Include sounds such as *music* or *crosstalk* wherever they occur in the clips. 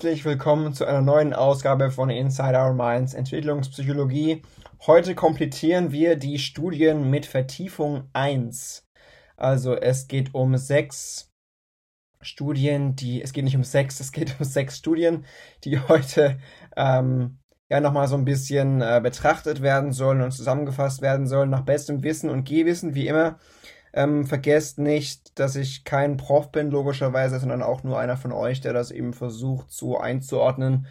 Herzlich willkommen zu einer neuen Ausgabe von Inside Our Minds Entwicklungspsychologie. Heute komplettieren wir die Studien mit Vertiefung 1. Also es geht um sechs Studien, die, es geht nicht um sechs, es geht um sechs Studien, die *laughs* heute ähm, ja nochmal so ein bisschen äh, betrachtet werden sollen und zusammengefasst werden sollen nach bestem Wissen und Gehwissen, wie immer. Ähm, vergesst nicht, dass ich kein Prof bin, logischerweise, sondern auch nur einer von euch, der das eben versucht so einzuordnen,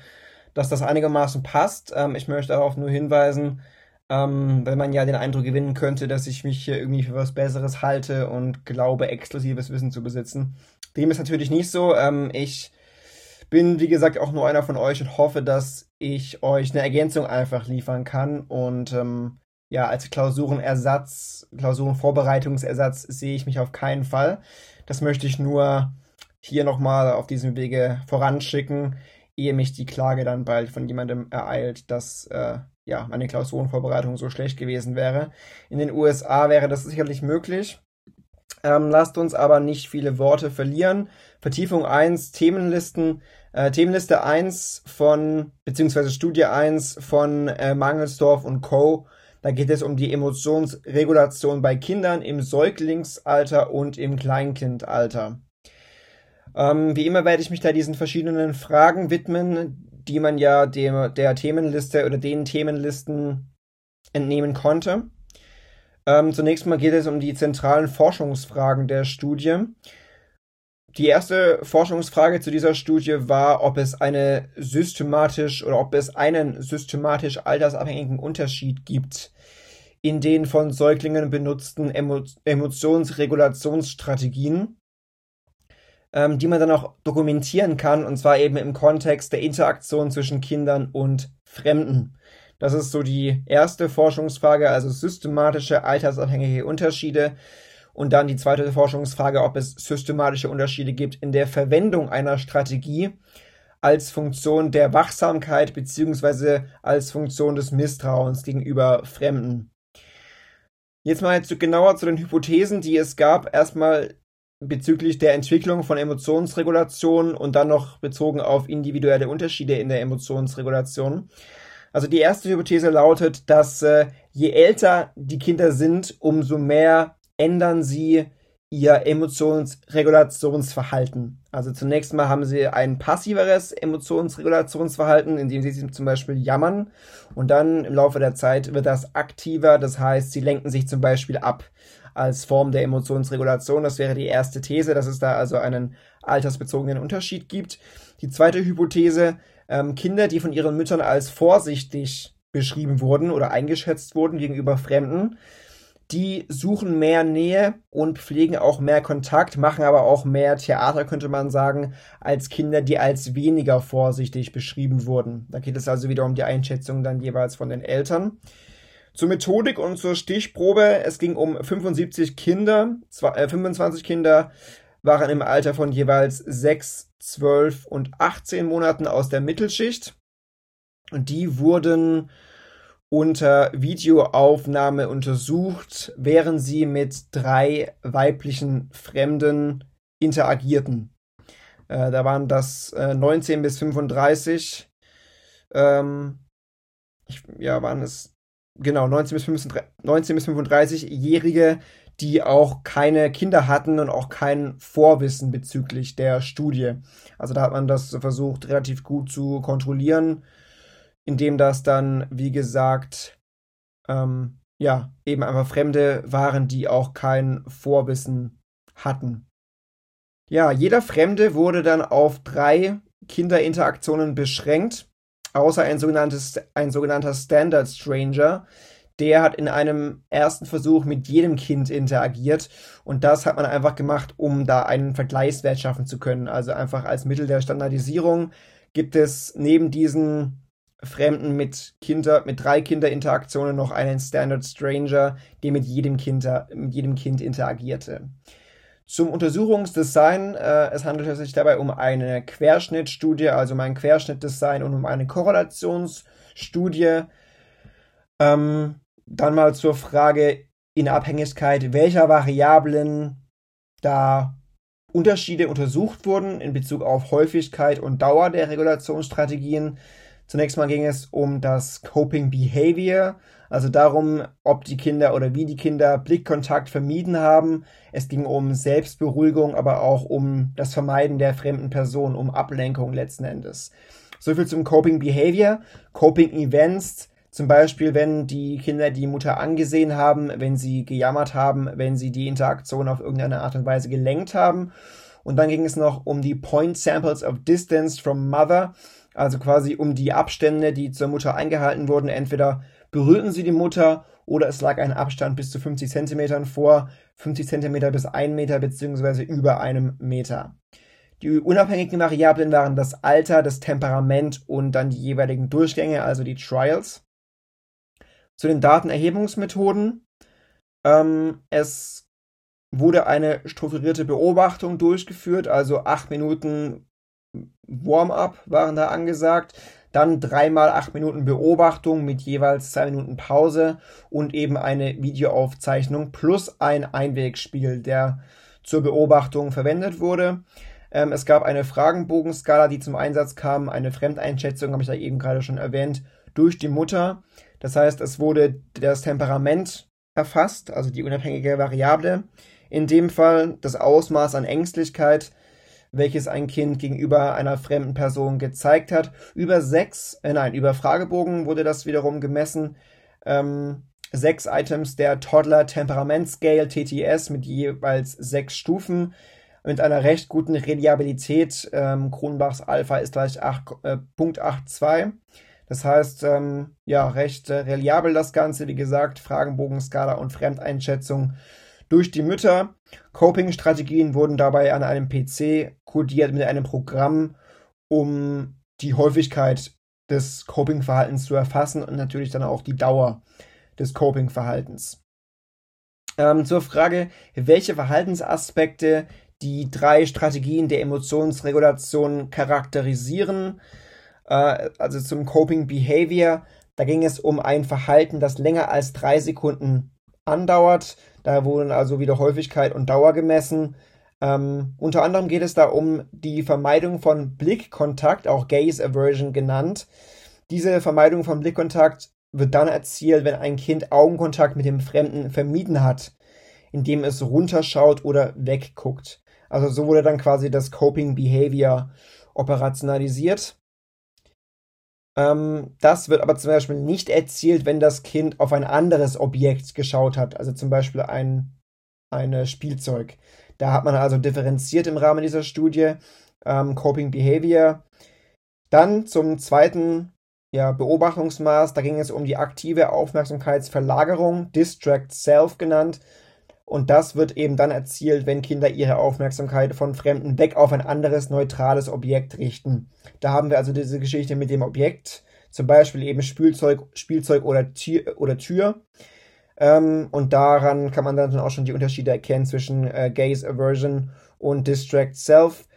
dass das einigermaßen passt. Ähm, ich möchte darauf nur hinweisen, ähm, wenn man ja den Eindruck gewinnen könnte, dass ich mich hier irgendwie für was Besseres halte und glaube, exklusives Wissen zu besitzen. Dem ist natürlich nicht so. Ähm, ich bin, wie gesagt, auch nur einer von euch und hoffe, dass ich euch eine Ergänzung einfach liefern kann und ähm, ja, als Klausurenersatz, Klausurenvorbereitungsersatz sehe ich mich auf keinen Fall. Das möchte ich nur hier nochmal auf diesem Wege voranschicken, ehe mich die Klage dann bald von jemandem ereilt, dass äh, ja, meine Klausurenvorbereitung so schlecht gewesen wäre. In den USA wäre das sicherlich möglich. Ähm, lasst uns aber nicht viele Worte verlieren. Vertiefung 1, Themenlisten. Äh, Themenliste 1 von, beziehungsweise Studie 1 von äh, Mangelsdorf und Co. Da geht es um die Emotionsregulation bei Kindern im Säuglingsalter und im Kleinkindalter. Ähm, wie immer werde ich mich da diesen verschiedenen Fragen widmen, die man ja dem, der Themenliste oder den Themenlisten entnehmen konnte. Ähm, zunächst mal geht es um die zentralen Forschungsfragen der Studie. Die erste Forschungsfrage zu dieser Studie war, ob es eine systematisch oder ob es einen systematisch altersabhängigen Unterschied gibt in den von Säuglingen benutzten Emo Emotionsregulationsstrategien, ähm, die man dann auch dokumentieren kann, und zwar eben im Kontext der Interaktion zwischen Kindern und Fremden. Das ist so die erste Forschungsfrage, also systematische altersabhängige Unterschiede und dann die zweite Forschungsfrage, ob es systematische Unterschiede gibt in der Verwendung einer Strategie als Funktion der Wachsamkeit beziehungsweise als Funktion des Misstrauens gegenüber Fremden. Jetzt mal jetzt genauer zu den Hypothesen, die es gab. Erstmal bezüglich der Entwicklung von Emotionsregulation und dann noch bezogen auf individuelle Unterschiede in der Emotionsregulation. Also die erste Hypothese lautet, dass äh, je älter die Kinder sind, umso mehr ändern sie ihr Emotionsregulationsverhalten. Also zunächst mal haben sie ein passiveres Emotionsregulationsverhalten, indem sie zum Beispiel jammern und dann im Laufe der Zeit wird das aktiver, das heißt, sie lenken sich zum Beispiel ab als Form der Emotionsregulation. Das wäre die erste These, dass es da also einen altersbezogenen Unterschied gibt. Die zweite Hypothese, ähm, Kinder, die von ihren Müttern als vorsichtig beschrieben wurden oder eingeschätzt wurden gegenüber Fremden, die suchen mehr Nähe und pflegen auch mehr Kontakt, machen aber auch mehr Theater, könnte man sagen, als Kinder, die als weniger vorsichtig beschrieben wurden. Da geht es also wieder um die Einschätzung dann jeweils von den Eltern. Zur Methodik und zur Stichprobe. Es ging um 75 Kinder, 25 äh, Kinder waren im Alter von jeweils 6, 12 und 18 Monaten aus der Mittelschicht. Und die wurden unter Videoaufnahme untersucht, während sie mit drei weiblichen Fremden interagierten. Äh, da waren das äh, 19 bis 35. Ähm, ich, ja, waren es genau 19 bis 35, 19 bis 35-Jährige, die auch keine Kinder hatten und auch kein Vorwissen bezüglich der Studie. Also da hat man das versucht relativ gut zu kontrollieren indem das dann, wie gesagt, ähm, ja, eben einfach Fremde waren, die auch kein Vorwissen hatten. Ja, jeder Fremde wurde dann auf drei Kinderinteraktionen beschränkt, außer ein, sogenanntes, ein sogenannter Standard Stranger. Der hat in einem ersten Versuch mit jedem Kind interagiert und das hat man einfach gemacht, um da einen Vergleichswert schaffen zu können. Also einfach als Mittel der Standardisierung gibt es neben diesen Fremden mit Kinder, mit drei Kinderinteraktionen noch einen Standard Stranger, der mit jedem Kind, mit jedem Kind interagierte. Zum Untersuchungsdesign, äh, es handelt sich dabei um eine Querschnittstudie, also um ein Querschnittdesign und um eine Korrelationsstudie. Ähm, dann mal zur Frage in Abhängigkeit welcher Variablen da Unterschiede untersucht wurden in Bezug auf Häufigkeit und Dauer der Regulationsstrategien. Zunächst mal ging es um das Coping Behavior, also darum, ob die Kinder oder wie die Kinder Blickkontakt vermieden haben. Es ging um Selbstberuhigung, aber auch um das Vermeiden der fremden Person, um Ablenkung letzten Endes. Soviel zum Coping Behavior. Coping Events, zum Beispiel, wenn die Kinder die Mutter angesehen haben, wenn sie gejammert haben, wenn sie die Interaktion auf irgendeine Art und Weise gelenkt haben. Und dann ging es noch um die Point Samples of Distance from Mother, also quasi um die Abstände, die zur Mutter eingehalten wurden, entweder berührten sie die Mutter oder es lag ein Abstand bis zu 50 Zentimetern vor, 50 Zentimeter bis 1 Meter beziehungsweise über einem Meter. Die unabhängigen Variablen waren das Alter, das Temperament und dann die jeweiligen Durchgänge, also die Trials. Zu den Datenerhebungsmethoden. Ähm, es wurde eine strukturierte Beobachtung durchgeführt, also acht Minuten Warm-up waren da angesagt. Dann dreimal acht Minuten Beobachtung mit jeweils zwei Minuten Pause und eben eine Videoaufzeichnung plus ein Einwegspiel, der zur Beobachtung verwendet wurde. Ähm, es gab eine Fragenbogenskala, die zum Einsatz kam, eine Fremdeinschätzung, habe ich da eben gerade schon erwähnt, durch die Mutter. Das heißt, es wurde das Temperament erfasst, also die unabhängige Variable. In dem Fall das Ausmaß an Ängstlichkeit, welches ein Kind gegenüber einer fremden Person gezeigt hat. Über sechs, äh nein, über Fragebogen wurde das wiederum gemessen. Ähm, sechs Items der Toddler Temperament Scale TTS mit jeweils sechs Stufen mit einer recht guten Reliabilität. Ähm, Kronbachs Alpha ist gleich 8.82. Äh, das heißt, ähm, ja, recht äh, reliabel das Ganze. Wie gesagt, Fragenbogenskala und Fremdeinschätzung durch die Mütter. Coping-Strategien wurden dabei an einem PC kodiert mit einem Programm, um die Häufigkeit des Coping-Verhaltens zu erfassen und natürlich dann auch die Dauer des Coping-Verhaltens. Ähm, zur Frage, welche Verhaltensaspekte die drei Strategien der Emotionsregulation charakterisieren. Äh, also zum Coping Behavior, da ging es um ein Verhalten, das länger als drei Sekunden andauert. Da wurden also wieder Häufigkeit und Dauer gemessen. Ähm, unter anderem geht es da um die Vermeidung von Blickkontakt, auch Gaze Aversion genannt. Diese Vermeidung von Blickkontakt wird dann erzielt, wenn ein Kind Augenkontakt mit dem Fremden vermieden hat, indem es runterschaut oder wegguckt. Also so wurde dann quasi das Coping Behavior operationalisiert. Ähm, das wird aber zum Beispiel nicht erzielt, wenn das Kind auf ein anderes Objekt geschaut hat, also zum Beispiel ein eine Spielzeug. Da hat man also differenziert im Rahmen dieser Studie ähm, Coping Behavior. Dann zum zweiten ja, Beobachtungsmaß, da ging es um die aktive Aufmerksamkeitsverlagerung, Distract Self genannt. Und das wird eben dann erzielt, wenn Kinder ihre Aufmerksamkeit von Fremden weg auf ein anderes neutrales Objekt richten. Da haben wir also diese Geschichte mit dem Objekt, zum Beispiel eben Spielzeug, Spielzeug oder Tür. Oder Tür. Ähm, und daran kann man dann auch schon die Unterschiede erkennen zwischen äh, Gaze Aversion und Distract Self.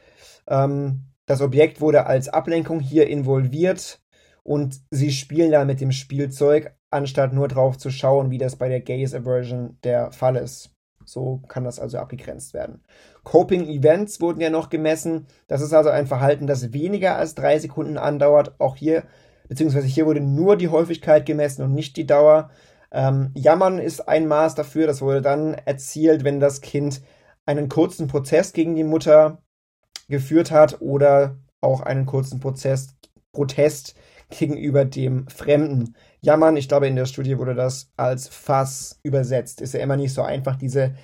Ähm, das Objekt wurde als Ablenkung hier involviert und sie spielen dann mit dem Spielzeug, anstatt nur drauf zu schauen, wie das bei der Gaze Aversion der Fall ist. So kann das also abgegrenzt werden. Coping Events wurden ja noch gemessen. Das ist also ein Verhalten, das weniger als drei Sekunden andauert. Auch hier, beziehungsweise hier wurde nur die Häufigkeit gemessen und nicht die Dauer. Ähm, Jammern ist ein Maß dafür. Das wurde dann erzielt, wenn das Kind einen kurzen Prozess gegen die Mutter geführt hat oder auch einen kurzen Prozess, Protest gegenüber dem Fremden jammern. Ich glaube, in der Studie wurde das als Fass übersetzt. Ist ja immer nicht so einfach, diese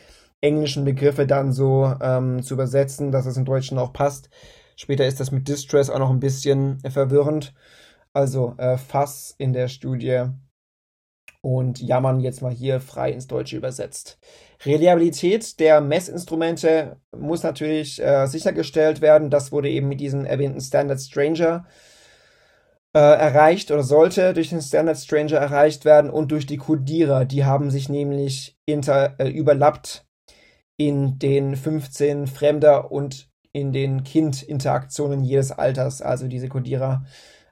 englischen Begriffe dann so ähm, zu übersetzen, dass es im Deutschen auch passt. Später ist das mit Distress auch noch ein bisschen verwirrend. Also äh, Fass in der Studie und jammern jetzt mal hier frei ins Deutsche übersetzt. Reliabilität der Messinstrumente muss natürlich äh, sichergestellt werden. Das wurde eben mit diesem erwähnten Standard Stranger äh, erreicht oder sollte durch den Standard Stranger erreicht werden und durch die Codierer. Die haben sich nämlich inter, äh, überlappt in den 15 Fremder und in den Kind-Interaktionen jedes Alters. Also diese Codierer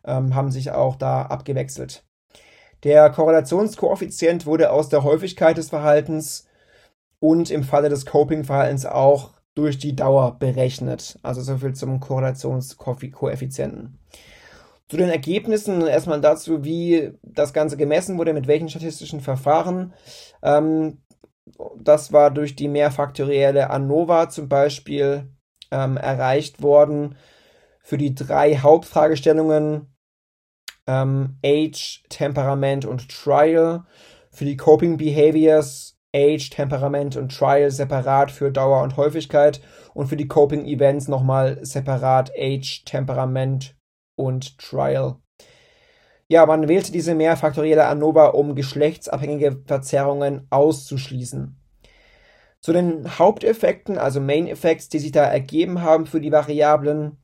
ähm, haben sich auch da abgewechselt. Der Korrelationskoeffizient wurde aus der Häufigkeit des Verhaltens und im Falle des Coping-Verhaltens auch durch die Dauer berechnet. Also so viel zum Korrelationskoeffizienten. Zu den Ergebnissen erstmal dazu, wie das Ganze gemessen wurde, mit welchen statistischen Verfahren. Ähm, das war durch die mehrfaktorielle ANOVA zum Beispiel ähm, erreicht worden. Für die drei Hauptfragestellungen ähm, Age, Temperament und Trial. Für die Coping Behaviors Age, Temperament und Trial separat für Dauer und Häufigkeit und für die Coping Events nochmal separat Age, Temperament und Trial. Ja, man wählte diese mehrfaktorielle ANOVA, um geschlechtsabhängige Verzerrungen auszuschließen. Zu den Haupteffekten, also Main Effects, die sich da ergeben haben für die Variablen,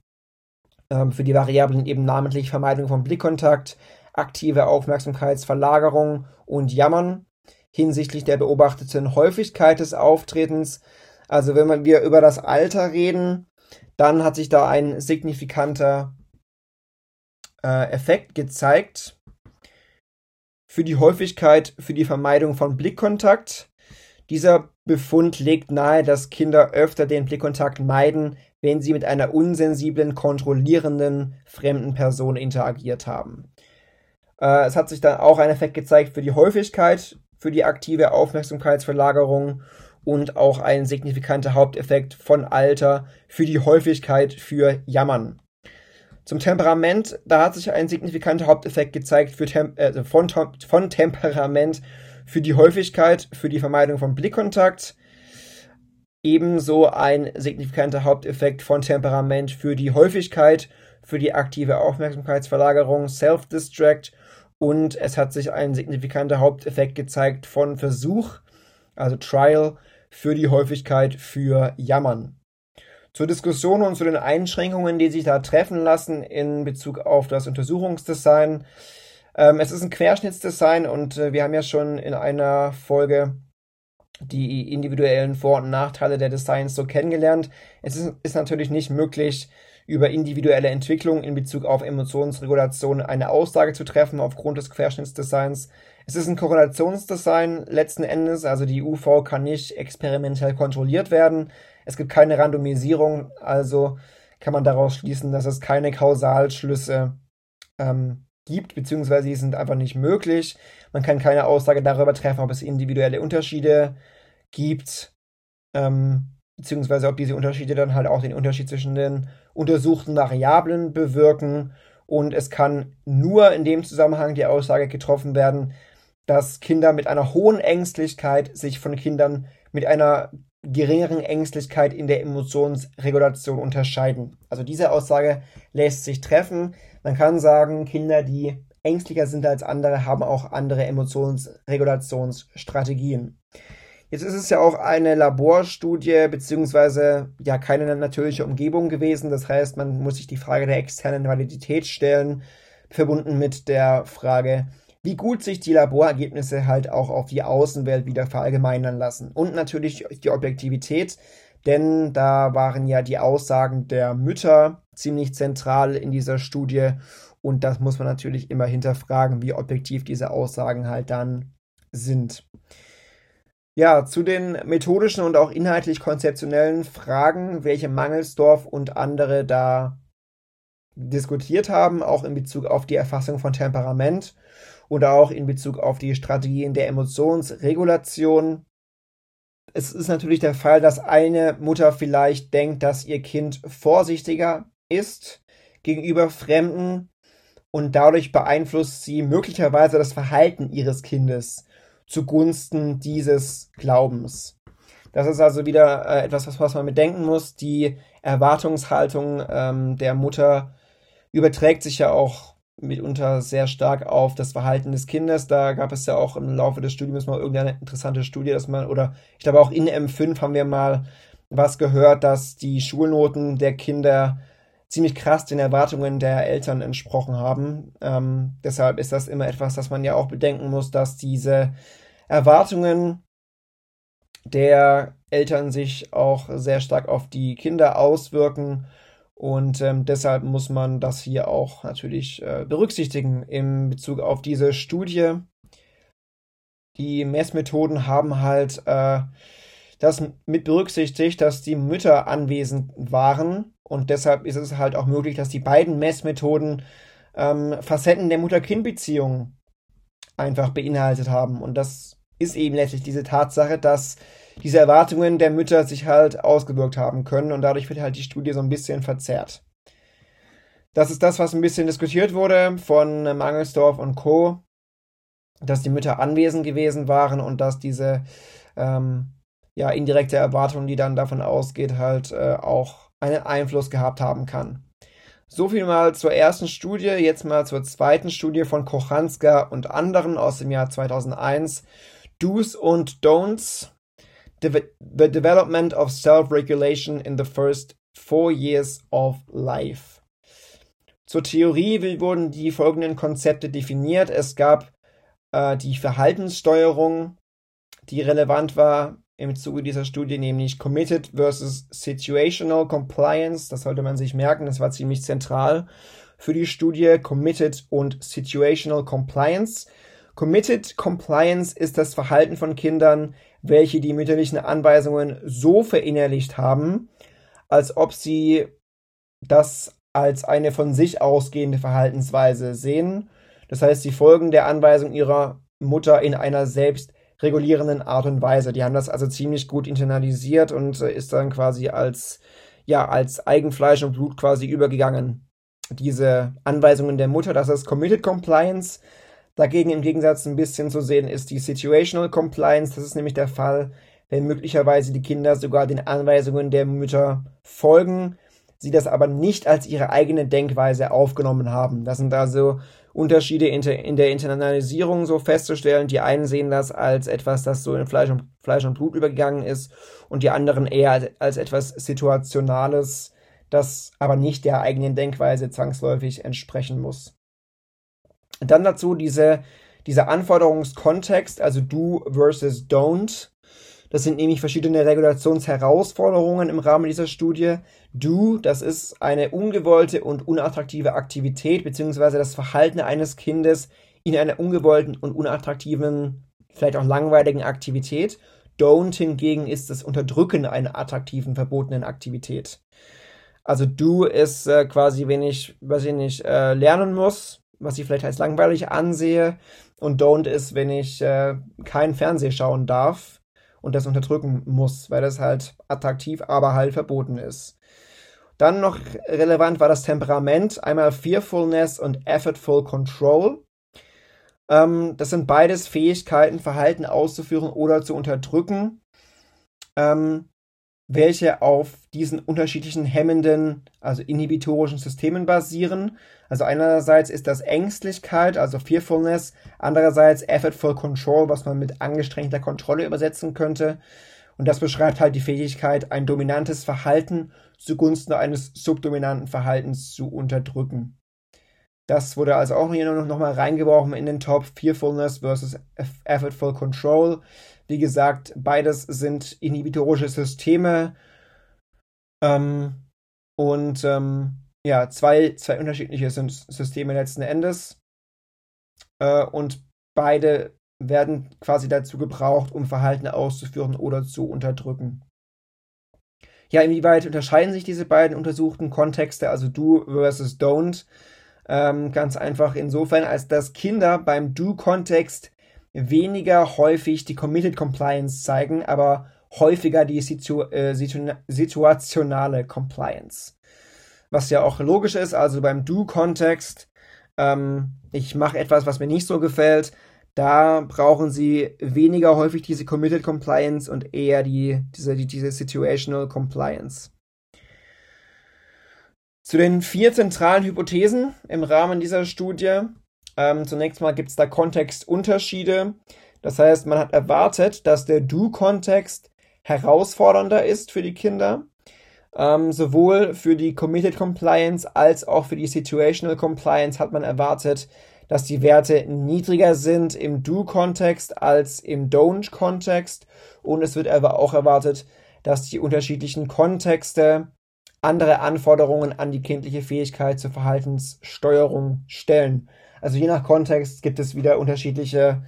ähm, für die Variablen eben namentlich Vermeidung von Blickkontakt, aktive Aufmerksamkeitsverlagerung und Jammern hinsichtlich der beobachteten Häufigkeit des Auftretens. Also wenn wir über das Alter reden, dann hat sich da ein signifikanter äh, Effekt gezeigt für die Häufigkeit für die Vermeidung von Blickkontakt. Dieser Befund legt nahe, dass Kinder öfter den Blickkontakt meiden, wenn sie mit einer unsensiblen, kontrollierenden fremden Person interagiert haben. Äh, es hat sich dann auch ein Effekt gezeigt für die Häufigkeit, für die aktive Aufmerksamkeitsverlagerung und auch ein signifikanter Haupteffekt von Alter für die Häufigkeit für Jammern. Zum Temperament, da hat sich ein signifikanter Haupteffekt gezeigt für Tem äh, von, von Temperament für die Häufigkeit, für die Vermeidung von Blickkontakt. Ebenso ein signifikanter Haupteffekt von Temperament für die Häufigkeit, für die aktive Aufmerksamkeitsverlagerung, Self-Distract und es hat sich ein signifikanter Haupteffekt gezeigt von Versuch, also Trial, für die Häufigkeit für Jammern. Zur Diskussion und zu den Einschränkungen, die sich da treffen lassen in Bezug auf das Untersuchungsdesign. Ähm, es ist ein Querschnittsdesign und äh, wir haben ja schon in einer Folge die individuellen Vor- und Nachteile der Designs so kennengelernt. Es ist, ist natürlich nicht möglich, über individuelle Entwicklung in Bezug auf Emotionsregulation eine Aussage zu treffen aufgrund des Querschnittsdesigns. Es ist ein Korrelationsdesign letzten Endes, also die UV kann nicht experimentell kontrolliert werden. Es gibt keine Randomisierung, also kann man daraus schließen, dass es keine Kausalschlüsse ähm, gibt, beziehungsweise sie sind einfach nicht möglich. Man kann keine Aussage darüber treffen, ob es individuelle Unterschiede gibt, ähm, beziehungsweise ob diese Unterschiede dann halt auch den Unterschied zwischen den untersuchten Variablen bewirken. Und es kann nur in dem Zusammenhang die Aussage getroffen werden, dass Kinder mit einer hohen Ängstlichkeit sich von Kindern mit einer geringeren Ängstlichkeit in der Emotionsregulation unterscheiden. Also diese Aussage lässt sich treffen. Man kann sagen, Kinder, die ängstlicher sind als andere, haben auch andere Emotionsregulationsstrategien. Jetzt ist es ja auch eine Laborstudie beziehungsweise ja keine natürliche Umgebung gewesen. Das heißt, man muss sich die Frage der externen Validität stellen, verbunden mit der Frage, wie gut sich die Laborergebnisse halt auch auf die Außenwelt wieder verallgemeinern lassen. Und natürlich die Objektivität, denn da waren ja die Aussagen der Mütter ziemlich zentral in dieser Studie und das muss man natürlich immer hinterfragen, wie objektiv diese Aussagen halt dann sind. Ja, zu den methodischen und auch inhaltlich konzeptionellen Fragen, welche Mangelsdorf und andere da diskutiert haben, auch in Bezug auf die Erfassung von Temperament oder auch in Bezug auf die Strategien der Emotionsregulation. Es ist natürlich der Fall, dass eine Mutter vielleicht denkt, dass ihr Kind vorsichtiger ist gegenüber Fremden und dadurch beeinflusst sie möglicherweise das Verhalten ihres Kindes zugunsten dieses Glaubens. Das ist also wieder äh, etwas, was man bedenken muss. Die Erwartungshaltung ähm, der Mutter überträgt sich ja auch mitunter sehr stark auf das Verhalten des Kindes. Da gab es ja auch im Laufe des Studiums mal irgendeine interessante Studie, dass man, oder ich glaube auch in M5 haben wir mal was gehört, dass die Schulnoten der Kinder ziemlich krass den Erwartungen der Eltern entsprochen haben. Ähm, deshalb ist das immer etwas, das man ja auch bedenken muss, dass diese Erwartungen der Eltern sich auch sehr stark auf die Kinder auswirken und ähm, deshalb muss man das hier auch natürlich äh, berücksichtigen in Bezug auf diese Studie. Die Messmethoden haben halt äh, das mit berücksichtigt, dass die Mütter anwesend waren und deshalb ist es halt auch möglich, dass die beiden Messmethoden ähm, Facetten der Mutter-Kind-Beziehung einfach beinhaltet haben. Und das ist eben letztlich diese Tatsache, dass diese Erwartungen der Mütter sich halt ausgewirkt haben können und dadurch wird halt die Studie so ein bisschen verzerrt. Das ist das, was ein bisschen diskutiert wurde von Mangelsdorf und Co., dass die Mütter anwesend gewesen waren und dass diese ähm, ja, indirekte Erwartung, die dann davon ausgeht, halt äh, auch einen Einfluss gehabt haben kann. So viel mal zur ersten Studie, jetzt mal zur zweiten Studie von Kochanska und anderen aus dem Jahr 2001. Do's und Don'ts. The, the Development of Self-Regulation in the First Four Years of Life. Zur Theorie wurden die folgenden Konzepte definiert. Es gab äh, die Verhaltenssteuerung, die relevant war im Zuge dieser Studie, nämlich Committed versus Situational Compliance. Das sollte man sich merken, das war ziemlich zentral für die Studie. Committed und Situational Compliance. Committed Compliance ist das Verhalten von Kindern, welche die mütterlichen Anweisungen so verinnerlicht haben, als ob sie das als eine von sich ausgehende Verhaltensweise sehen. Das heißt, sie folgen der Anweisung ihrer Mutter in einer selbst regulierenden Art und Weise. Die haben das also ziemlich gut internalisiert und äh, ist dann quasi als, ja, als Eigenfleisch und Blut quasi übergegangen. Diese Anweisungen der Mutter, das ist Committed Compliance. Dagegen im Gegensatz ein bisschen zu sehen ist die Situational Compliance. Das ist nämlich der Fall, wenn möglicherweise die Kinder sogar den Anweisungen der Mütter folgen, sie das aber nicht als ihre eigene Denkweise aufgenommen haben. Das sind also Unterschiede in, der Internalisierung so festzustellen. Die einen sehen das als etwas, das so in Fleisch und, Fleisch und Blut übergegangen ist und die anderen eher als, als etwas Situationales, das aber nicht der eigenen Denkweise zwangsläufig entsprechen muss. Dann dazu diese, dieser Anforderungskontext, also do versus don't. Das sind nämlich verschiedene Regulationsherausforderungen im Rahmen dieser Studie. Do, das ist eine ungewollte und unattraktive Aktivität, beziehungsweise das Verhalten eines Kindes in einer ungewollten und unattraktiven, vielleicht auch langweiligen Aktivität. Don't hingegen ist das Unterdrücken einer attraktiven, verbotenen Aktivität. Also do ist äh, quasi, wenn ich, was ich nicht, äh, lernen muss, was ich vielleicht als langweilig ansehe. Und don't ist, wenn ich äh, kein Fernseh schauen darf und das unterdrücken muss, weil das halt attraktiv, aber halt verboten ist. Dann noch relevant war das Temperament, einmal Fearfulness und Effortful Control. Ähm, das sind beides Fähigkeiten, Verhalten auszuführen oder zu unterdrücken. Ähm, welche auf diesen unterschiedlichen hemmenden, also inhibitorischen Systemen basieren. Also einerseits ist das Ängstlichkeit, also Fearfulness, andererseits Effortful Control, was man mit angestrengter Kontrolle übersetzen könnte. Und das beschreibt halt die Fähigkeit, ein dominantes Verhalten zugunsten eines subdominanten Verhaltens zu unterdrücken. Das wurde also auch hier noch, noch mal reingeworfen in den Top Fearfulness versus Effortful Control. Wie gesagt, beides sind inhibitorische Systeme. Ähm, und ähm, ja, zwei, zwei unterschiedliche Systeme letzten Endes. Äh, und beide werden quasi dazu gebraucht, um Verhalten auszuführen oder zu unterdrücken. Ja, inwieweit unterscheiden sich diese beiden untersuchten Kontexte, also do versus don't? Ähm, ganz einfach insofern, als dass Kinder beim do-Kontext weniger häufig die Committed Compliance zeigen, aber häufiger die situ äh, situ situationale Compliance. Was ja auch logisch ist, also beim Do-Kontext, ähm, ich mache etwas, was mir nicht so gefällt, da brauchen sie weniger häufig diese Committed Compliance und eher die, diese, die, diese Situational Compliance. Zu den vier zentralen Hypothesen im Rahmen dieser Studie ähm, zunächst mal gibt es da Kontextunterschiede. Das heißt, man hat erwartet, dass der Do-Kontext herausfordernder ist für die Kinder. Ähm, sowohl für die Committed Compliance als auch für die Situational Compliance hat man erwartet, dass die Werte niedriger sind im Do-Kontext als im Don't-Kontext. Und es wird aber auch erwartet, dass die unterschiedlichen Kontexte andere Anforderungen an die kindliche Fähigkeit zur Verhaltenssteuerung stellen. Also je nach Kontext gibt es wieder unterschiedliche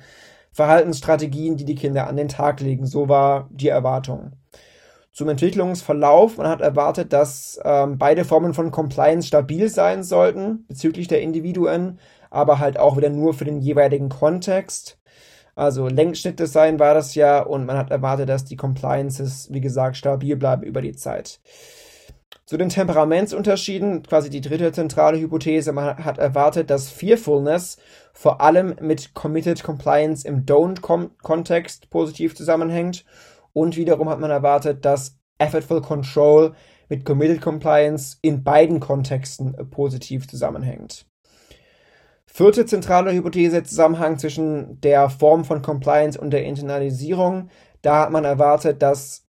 Verhaltensstrategien, die die Kinder an den Tag legen. So war die Erwartung. Zum Entwicklungsverlauf, man hat erwartet, dass ähm, beide Formen von Compliance stabil sein sollten bezüglich der Individuen, aber halt auch wieder nur für den jeweiligen Kontext. Also Längsschnittdesign war das ja und man hat erwartet, dass die Compliances, wie gesagt, stabil bleiben über die Zeit. Zu den Temperamentsunterschieden, quasi die dritte zentrale Hypothese, man hat erwartet, dass Fearfulness vor allem mit Committed Compliance im Don't-Kontext positiv zusammenhängt und wiederum hat man erwartet, dass Effortful Control mit Committed Compliance in beiden Kontexten positiv zusammenhängt. Vierte zentrale Hypothese, Zusammenhang zwischen der Form von Compliance und der Internalisierung. Da hat man erwartet, dass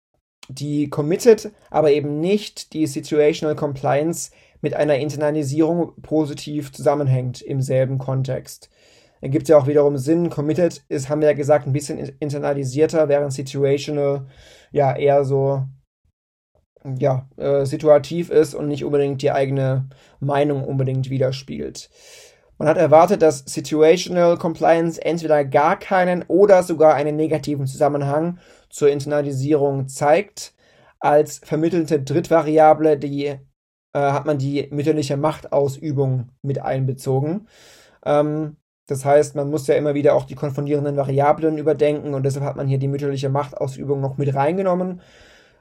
die Committed, aber eben nicht die Situational Compliance mit einer Internalisierung positiv zusammenhängt im selben Kontext. Dann gibt es ja auch wiederum Sinn. Committed ist, haben wir ja gesagt, ein bisschen internalisierter, während Situational ja eher so ja, äh, situativ ist und nicht unbedingt die eigene Meinung unbedingt widerspiegelt. Man hat erwartet, dass Situational Compliance entweder gar keinen oder sogar einen negativen Zusammenhang zur Internalisierung zeigt. Als vermittelte Drittvariable die, äh, hat man die mütterliche Machtausübung mit einbezogen. Ähm, das heißt, man muss ja immer wieder auch die konfundierenden Variablen überdenken und deshalb hat man hier die mütterliche Machtausübung noch mit reingenommen.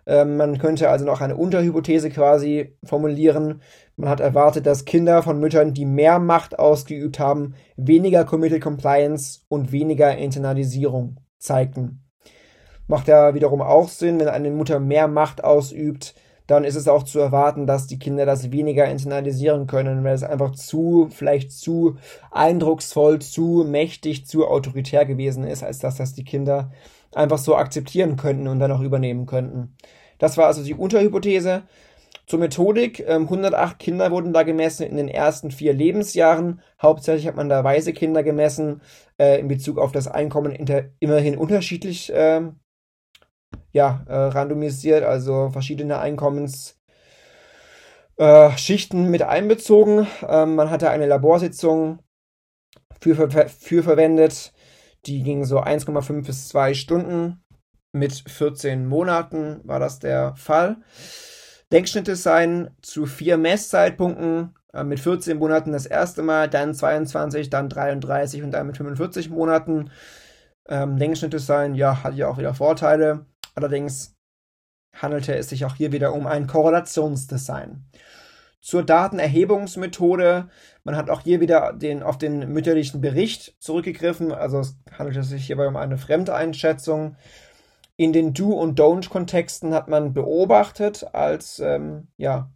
Ähm, man könnte also noch eine Unterhypothese quasi formulieren. Man hat erwartet, dass Kinder von Müttern, die mehr Macht ausgeübt haben, weniger Committed Compliance und weniger Internalisierung zeigten. Macht ja wiederum auch Sinn, wenn eine Mutter mehr Macht ausübt, dann ist es auch zu erwarten, dass die Kinder das weniger internalisieren können, weil es einfach zu, vielleicht zu eindrucksvoll, zu mächtig, zu autoritär gewesen ist, als dass das die Kinder einfach so akzeptieren könnten und dann auch übernehmen könnten. Das war also die Unterhypothese. Zur Methodik, 108 ähm, Kinder wurden da gemessen in den ersten vier Lebensjahren. Hauptsächlich hat man da weise Kinder gemessen, äh, in Bezug auf das Einkommen immerhin unterschiedlich äh, ja, äh, randomisiert, also verschiedene Einkommensschichten äh, mit einbezogen. Ähm, man hatte eine Laborsitzung für, für, für verwendet, die ging so 1,5 bis 2 Stunden. Mit 14 Monaten war das der Fall. Denkschnitte seien zu vier Messzeitpunkten äh, mit 14 Monaten das erste Mal, dann 22, dann 33 und dann mit 45 Monaten. Ähm, Denkschnittdesign, ja, hat ja auch wieder Vorteile. Allerdings handelte es sich auch hier wieder um ein Korrelationsdesign. Zur Datenerhebungsmethode. Man hat auch hier wieder den, auf den mütterlichen Bericht zurückgegriffen. Also es handelte sich hierbei um eine Fremdeinschätzung. In den Do- und Don't-Kontexten hat man beobachtet als, ähm, ja,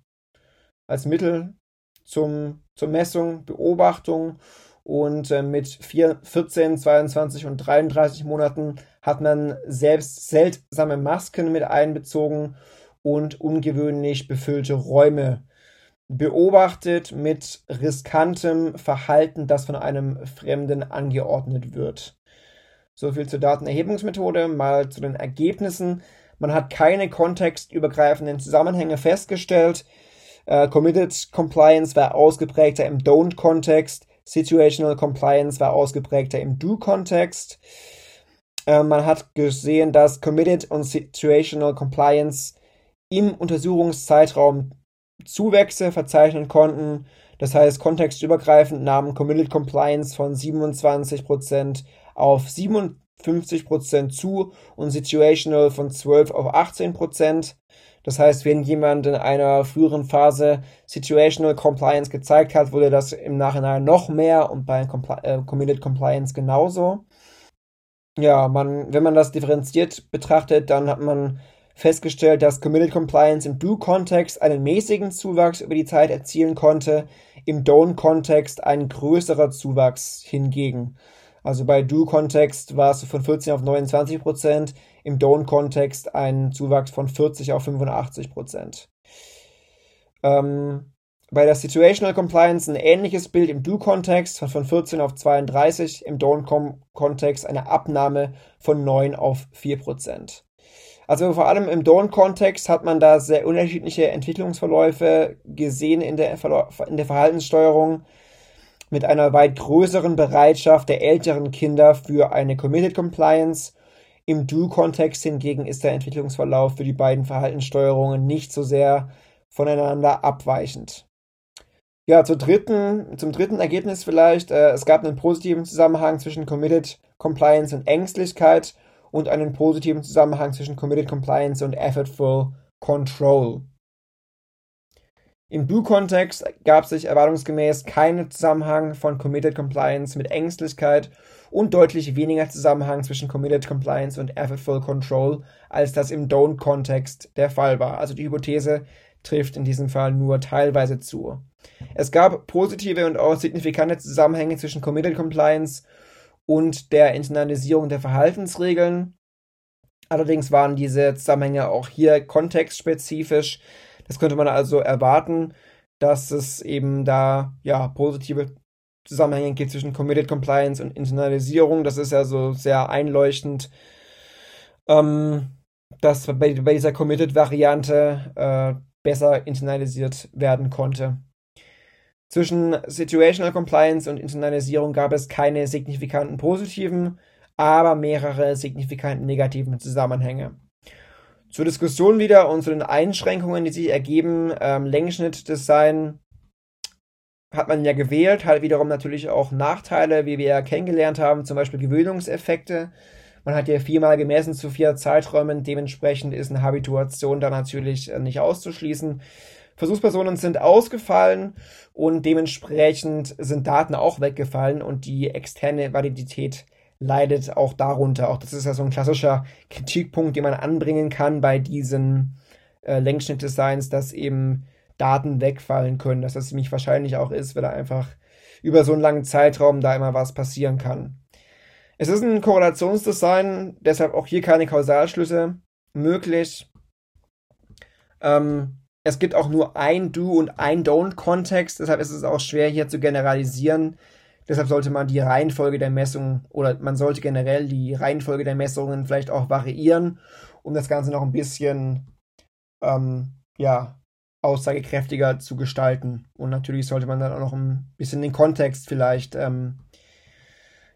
als Mittel zum, zur Messung, Beobachtung und äh, mit 4, 14, 22 und 33 Monaten hat man selbst seltsame Masken mit einbezogen und ungewöhnlich befüllte Räume beobachtet mit riskantem Verhalten, das von einem Fremden angeordnet wird. So viel zur Datenerhebungsmethode, mal zu den Ergebnissen. Man hat keine kontextübergreifenden Zusammenhänge festgestellt. Äh, Committed Compliance war ausgeprägter im Don't-Kontext. Situational Compliance war ausgeprägter im Do-Kontext. Äh, man hat gesehen, dass Committed und Situational Compliance im Untersuchungszeitraum Zuwächse verzeichnen konnten. Das heißt, kontextübergreifend nahmen Committed Compliance von 27% auf 57% zu und Situational von 12 auf 18%. Das heißt, wenn jemand in einer früheren Phase Situational Compliance gezeigt hat, wurde das im Nachhinein noch mehr und bei Compli äh, Committed Compliance genauso. Ja, man, wenn man das differenziert betrachtet, dann hat man festgestellt, dass Committed Compliance im Do-Kontext einen mäßigen Zuwachs über die Zeit erzielen konnte, im Don't-Kontext ein größerer Zuwachs hingegen. Also bei Do-Kontext war es von 14 auf 29 Prozent, im Don't-Kontext ein Zuwachs von 40 auf 85 Prozent. Ähm, bei der Situational Compliance ein ähnliches Bild im Do-Kontext von 14 auf 32, im Don't-Kontext eine Abnahme von 9 auf 4 Prozent. Also vor allem im Dawn-Kontext hat man da sehr unterschiedliche Entwicklungsverläufe gesehen in der, in der Verhaltenssteuerung mit einer weit größeren Bereitschaft der älteren Kinder für eine Committed Compliance. Im Do-Kontext hingegen ist der Entwicklungsverlauf für die beiden Verhaltenssteuerungen nicht so sehr voneinander abweichend. Ja, zur dritten, zum dritten Ergebnis vielleicht. Äh, es gab einen positiven Zusammenhang zwischen Committed Compliance und Ängstlichkeit und einen positiven Zusammenhang zwischen Committed Compliance und Effortful Control. Im Do-Kontext gab sich erwartungsgemäß keinen Zusammenhang von Committed Compliance mit Ängstlichkeit und deutlich weniger Zusammenhang zwischen Committed Compliance und Effortful Control, als das im Don't-Kontext der Fall war. Also die Hypothese trifft in diesem Fall nur teilweise zu. Es gab positive und auch signifikante Zusammenhänge zwischen Committed Compliance und der Internalisierung der Verhaltensregeln. Allerdings waren diese Zusammenhänge auch hier kontextspezifisch. Das könnte man also erwarten, dass es eben da ja positive Zusammenhänge gibt zwischen Committed Compliance und Internalisierung. Das ist ja so sehr einleuchtend, ähm, dass bei, bei dieser Committed-Variante äh, besser internalisiert werden konnte. Zwischen Situational Compliance und Internalisierung gab es keine signifikanten positiven, aber mehrere signifikanten negativen Zusammenhänge. Zur Diskussion wieder und zu den Einschränkungen, die sich ergeben. Ähm, Längsschnittdesign hat man ja gewählt, hat wiederum natürlich auch Nachteile, wie wir ja kennengelernt haben, zum Beispiel Gewöhnungseffekte. Man hat ja viermal gemessen zu vier Zeiträumen, dementsprechend ist eine Habituation da natürlich äh, nicht auszuschließen. Versuchspersonen sind ausgefallen und dementsprechend sind Daten auch weggefallen und die externe Validität leidet auch darunter. Auch das ist ja so ein klassischer Kritikpunkt, den man anbringen kann bei diesen äh, Längsschnittdesigns, dass eben Daten wegfallen können, dass das ziemlich wahrscheinlich auch ist, weil da einfach über so einen langen Zeitraum da immer was passieren kann. Es ist ein Korrelationsdesign, deshalb auch hier keine Kausalschlüsse möglich. Ähm, es gibt auch nur ein Do und ein Don't-Kontext, deshalb ist es auch schwer hier zu generalisieren. Deshalb sollte man die Reihenfolge der Messungen oder man sollte generell die Reihenfolge der Messungen vielleicht auch variieren, um das Ganze noch ein bisschen ähm, ja, aussagekräftiger zu gestalten. Und natürlich sollte man dann auch noch ein bisschen den Kontext vielleicht ähm,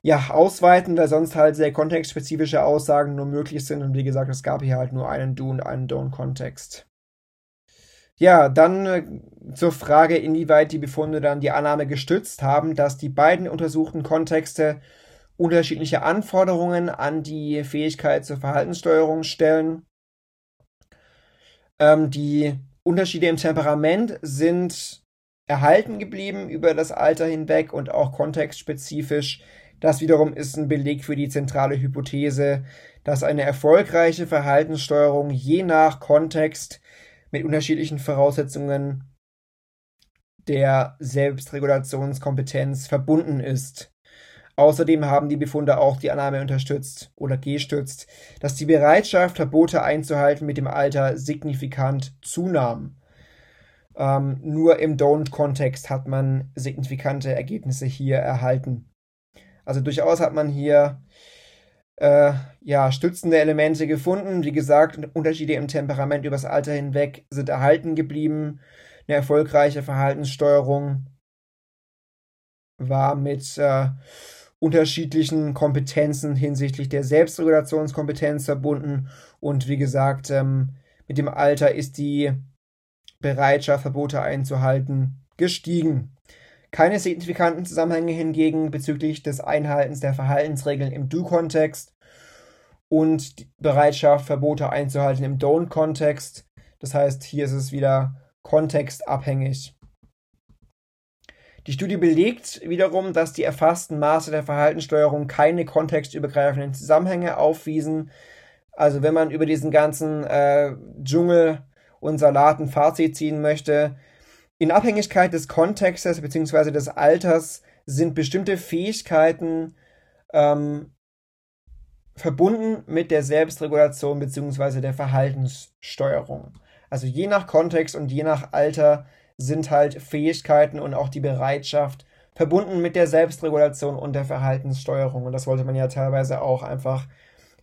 ja, ausweiten, weil sonst halt sehr kontextspezifische Aussagen nur möglich sind. Und wie gesagt, es gab hier halt nur einen Do und einen Don't-Kontext. Ja, dann äh, zur Frage, inwieweit die Befunde dann die Annahme gestützt haben, dass die beiden untersuchten Kontexte unterschiedliche Anforderungen an die Fähigkeit zur Verhaltenssteuerung stellen. Ähm, die Unterschiede im Temperament sind erhalten geblieben über das Alter hinweg und auch kontextspezifisch. Das wiederum ist ein Beleg für die zentrale Hypothese, dass eine erfolgreiche Verhaltenssteuerung je nach Kontext mit unterschiedlichen Voraussetzungen der Selbstregulationskompetenz verbunden ist. Außerdem haben die Befunde auch die Annahme unterstützt oder gestützt, dass die Bereitschaft, Verbote einzuhalten, mit dem Alter signifikant zunahm. Ähm, nur im Don't-Kontext hat man signifikante Ergebnisse hier erhalten. Also durchaus hat man hier äh, ja, stützende Elemente gefunden. Wie gesagt, Unterschiede im Temperament übers Alter hinweg sind erhalten geblieben. Eine erfolgreiche Verhaltenssteuerung war mit äh, unterschiedlichen Kompetenzen hinsichtlich der Selbstregulationskompetenz verbunden. Und wie gesagt, ähm, mit dem Alter ist die Bereitschaft, Verbote einzuhalten, gestiegen. Keine signifikanten Zusammenhänge hingegen bezüglich des Einhaltens der Verhaltensregeln im Do-Kontext und die Bereitschaft, Verbote einzuhalten im Don't-Kontext. Das heißt, hier ist es wieder kontextabhängig. Die Studie belegt wiederum, dass die erfassten Maße der Verhaltenssteuerung keine kontextübergreifenden Zusammenhänge aufwiesen. Also wenn man über diesen ganzen äh, Dschungel und Salaten Fazit ziehen möchte, in Abhängigkeit des Kontextes bzw. des Alters sind bestimmte Fähigkeiten ähm, verbunden mit der Selbstregulation bzw. der Verhaltenssteuerung. Also je nach Kontext und je nach Alter sind halt Fähigkeiten und auch die Bereitschaft verbunden mit der Selbstregulation und der Verhaltenssteuerung. Und das wollte man ja teilweise auch einfach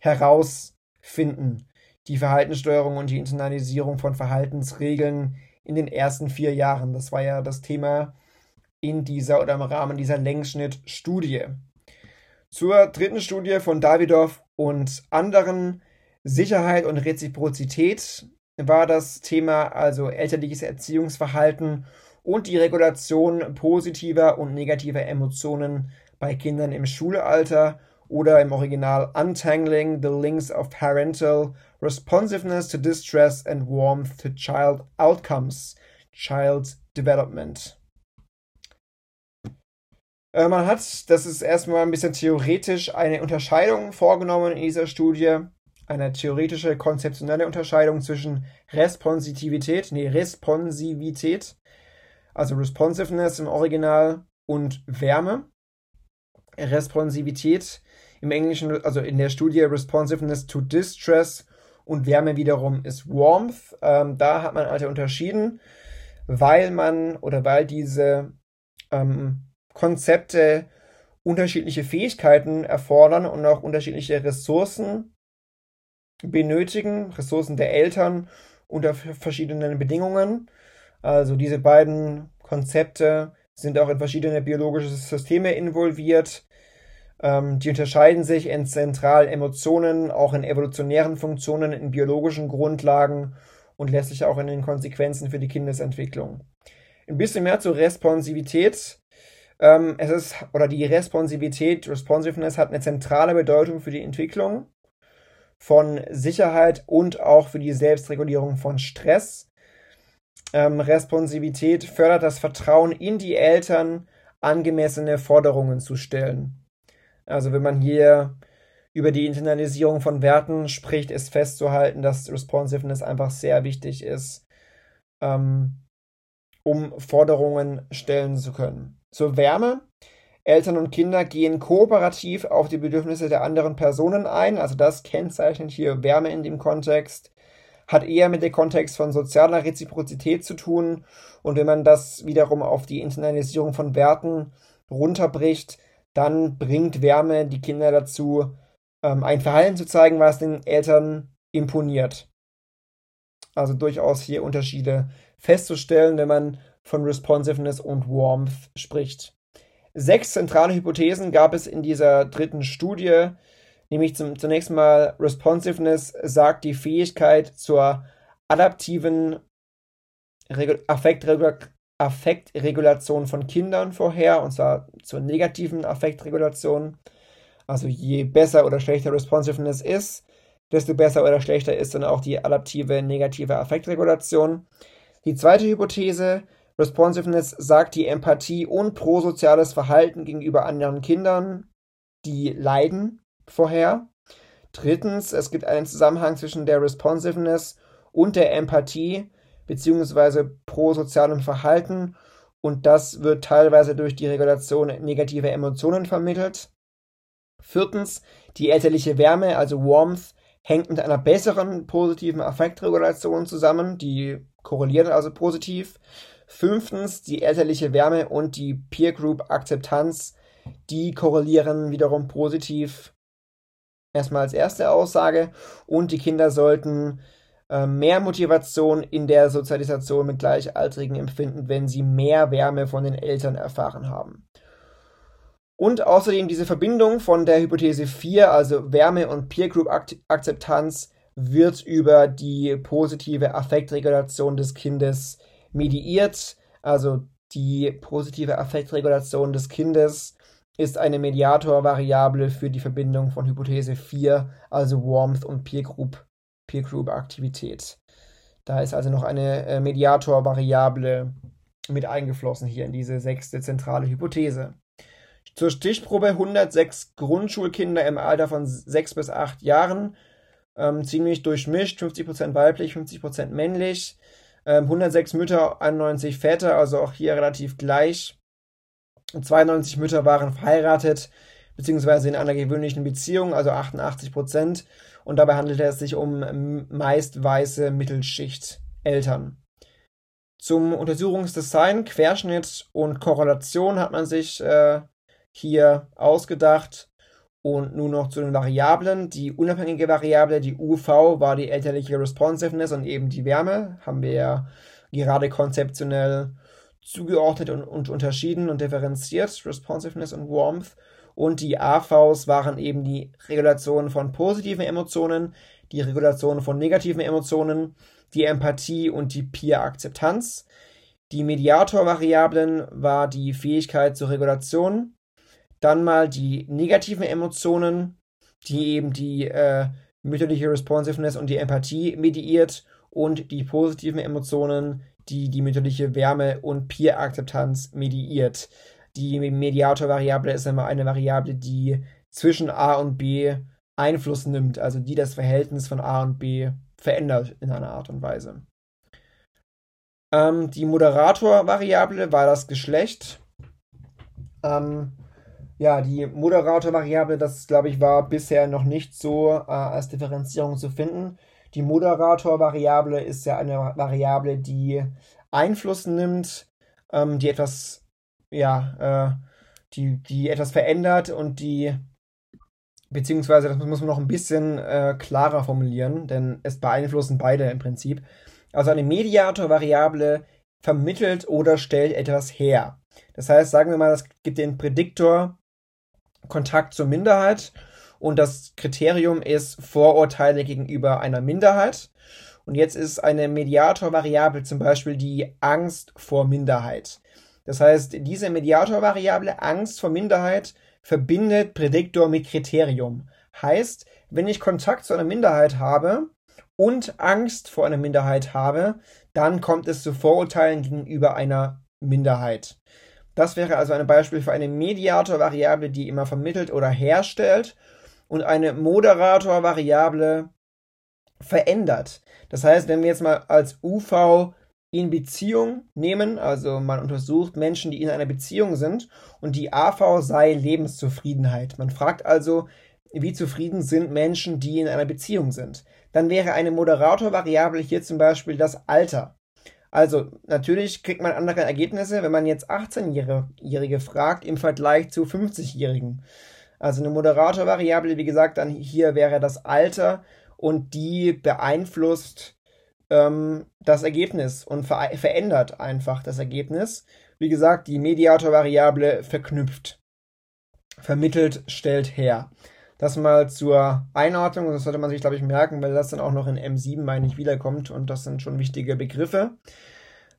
herausfinden. Die Verhaltenssteuerung und die Internalisierung von Verhaltensregeln in den ersten vier Jahren. Das war ja das Thema in dieser oder im Rahmen dieser Längsschnittstudie. Zur dritten Studie von Davidoff und anderen. Sicherheit und Reziprozität war das Thema, also elterliches Erziehungsverhalten und die Regulation positiver und negativer Emotionen bei Kindern im Schulalter oder im Original Untangling the Links of Parental Responsiveness to Distress and Warmth to Child Outcomes, Child Development. Äh, man hat, das ist erstmal ein bisschen theoretisch, eine Unterscheidung vorgenommen in dieser Studie, eine theoretische, konzeptionelle Unterscheidung zwischen Responsivität, nee, Responsivität, also Responsiveness im Original und Wärme. Responsivität im Englischen, also in der Studie Responsiveness to Distress und Wärme wiederum ist Warmth. Ähm, da hat man also unterschieden, weil man oder weil diese ähm, Konzepte unterschiedliche Fähigkeiten erfordern und auch unterschiedliche Ressourcen benötigen, Ressourcen der Eltern unter verschiedenen Bedingungen. Also diese beiden Konzepte sind auch in verschiedene biologische Systeme involviert. Ähm, die unterscheiden sich in zentralen Emotionen, auch in evolutionären Funktionen, in biologischen Grundlagen und letztlich auch in den Konsequenzen für die Kindesentwicklung. Ein bisschen mehr zur Responsivität. Ähm, es ist, oder die Responsivität, Responsiveness hat eine zentrale Bedeutung für die Entwicklung von Sicherheit und auch für die Selbstregulierung von Stress. Ähm, Responsivität fördert das Vertrauen in die Eltern, angemessene Forderungen zu stellen. Also wenn man hier über die Internalisierung von Werten spricht, ist festzuhalten, dass Responsiveness einfach sehr wichtig ist, ähm, um Forderungen stellen zu können. Zur Wärme. Eltern und Kinder gehen kooperativ auf die Bedürfnisse der anderen Personen ein. Also das kennzeichnet hier Wärme in dem Kontext. Hat eher mit dem Kontext von sozialer Reziprozität zu tun. Und wenn man das wiederum auf die Internalisierung von Werten runterbricht, dann bringt Wärme die Kinder dazu, ähm, ein Verhalten zu zeigen, was den Eltern imponiert. Also durchaus hier Unterschiede festzustellen, wenn man von Responsiveness und Warmth spricht. Sechs zentrale Hypothesen gab es in dieser dritten Studie, nämlich zum, zunächst mal Responsiveness sagt die Fähigkeit zur adaptiven Affektregulation Affektregulation von Kindern vorher, und zwar zur negativen Affektregulation. Also je besser oder schlechter Responsiveness ist, desto besser oder schlechter ist dann auch die adaptive negative Affektregulation. Die zweite Hypothese, Responsiveness sagt die Empathie und prosoziales Verhalten gegenüber anderen Kindern, die leiden, vorher. Drittens, es gibt einen Zusammenhang zwischen der Responsiveness und der Empathie beziehungsweise prosozialem Verhalten und das wird teilweise durch die Regulation negativer Emotionen vermittelt. Viertens, die elterliche Wärme, also Warmth, hängt mit einer besseren positiven Affektregulation zusammen, die korrelieren also positiv. Fünftens, die elterliche Wärme und die Peer Group Akzeptanz, die korrelieren wiederum positiv. Erstmal als erste Aussage. Und die Kinder sollten mehr Motivation in der Sozialisation mit Gleichaltrigen empfinden, wenn sie mehr Wärme von den Eltern erfahren haben. Und außerdem diese Verbindung von der Hypothese 4, also Wärme und Peer Group Akzeptanz, wird über die positive Affektregulation des Kindes mediiert. Also die positive Affektregulation des Kindes ist eine Mediatorvariable für die Verbindung von Hypothese 4, also Warmth und Peer Group Peer Group Aktivität. Da ist also noch eine äh, Mediator-Variable mit eingeflossen hier in diese sechste zentrale Hypothese. Zur Stichprobe 106 Grundschulkinder im Alter von 6 bis 8 Jahren, ähm, ziemlich durchmischt, 50% weiblich, 50% männlich, ähm, 106 Mütter, 91 Väter, also auch hier relativ gleich. 92 Mütter waren verheiratet, beziehungsweise in einer gewöhnlichen Beziehung, also 88 Prozent und dabei handelte es sich um meist weiße Mittelschicht-Eltern. Zum Untersuchungsdesign, Querschnitt und Korrelation hat man sich äh, hier ausgedacht. Und nun noch zu den Variablen. Die unabhängige Variable, die UV, war die elterliche Responsiveness und eben die Wärme. Haben wir ja gerade konzeptionell zugeordnet und, und unterschieden und differenziert, Responsiveness und Warmth. Und die AVs waren eben die Regulation von positiven Emotionen, die Regulation von negativen Emotionen, die Empathie und die Peer-Akzeptanz. Die Mediator-Variablen war die Fähigkeit zur Regulation. Dann mal die negativen Emotionen, die eben die äh, mütterliche Responsiveness und die Empathie mediiert und die positiven Emotionen, die die mütterliche Wärme und Peer-Akzeptanz mediiert. Die Mediator-Variable ist immer eine Variable, die zwischen A und B Einfluss nimmt, also die das Verhältnis von A und B verändert in einer Art und Weise. Ähm, die Moderator-Variable war das Geschlecht. Ähm, ja, die Moderator-Variable, das glaube ich, war bisher noch nicht so äh, als Differenzierung zu finden. Die Moderator-Variable ist ja eine Variable, die Einfluss nimmt, ähm, die etwas, ja, äh, die, die etwas verändert und die, beziehungsweise das muss man noch ein bisschen äh, klarer formulieren, denn es beeinflussen beide im Prinzip. Also eine Mediator-Variable vermittelt oder stellt etwas her. Das heißt, sagen wir mal, es gibt den Prädiktor Kontakt zur Minderheit und das Kriterium ist Vorurteile gegenüber einer Minderheit. Und jetzt ist eine Mediatorvariable zum Beispiel die Angst vor Minderheit. Das heißt, diese Mediatorvariable Angst vor Minderheit verbindet Prädiktor mit Kriterium. Heißt, wenn ich Kontakt zu einer Minderheit habe und Angst vor einer Minderheit habe, dann kommt es zu Vorurteilen gegenüber einer Minderheit. Das wäre also ein Beispiel für eine Mediatorvariable, die immer vermittelt oder herstellt und eine Moderator-Variable verändert. Das heißt, wenn wir jetzt mal als UV in Beziehung nehmen, also man untersucht Menschen, die in einer Beziehung sind und die AV sei Lebenszufriedenheit. Man fragt also, wie zufrieden sind Menschen, die in einer Beziehung sind. Dann wäre eine Moderator-Variable hier zum Beispiel das Alter. Also natürlich kriegt man andere Ergebnisse, wenn man jetzt 18-Jährige fragt im Vergleich zu 50-Jährigen. Also eine Moderator-Variable, wie gesagt, dann hier wäre das Alter und die beeinflusst ähm, das Ergebnis und ver verändert einfach das Ergebnis. Wie gesagt, die Mediator-Variable verknüpft, vermittelt, stellt her. Das mal zur Einordnung, das sollte man sich, glaube ich, merken, weil das dann auch noch in M7, meine ich, wiederkommt und das sind schon wichtige Begriffe.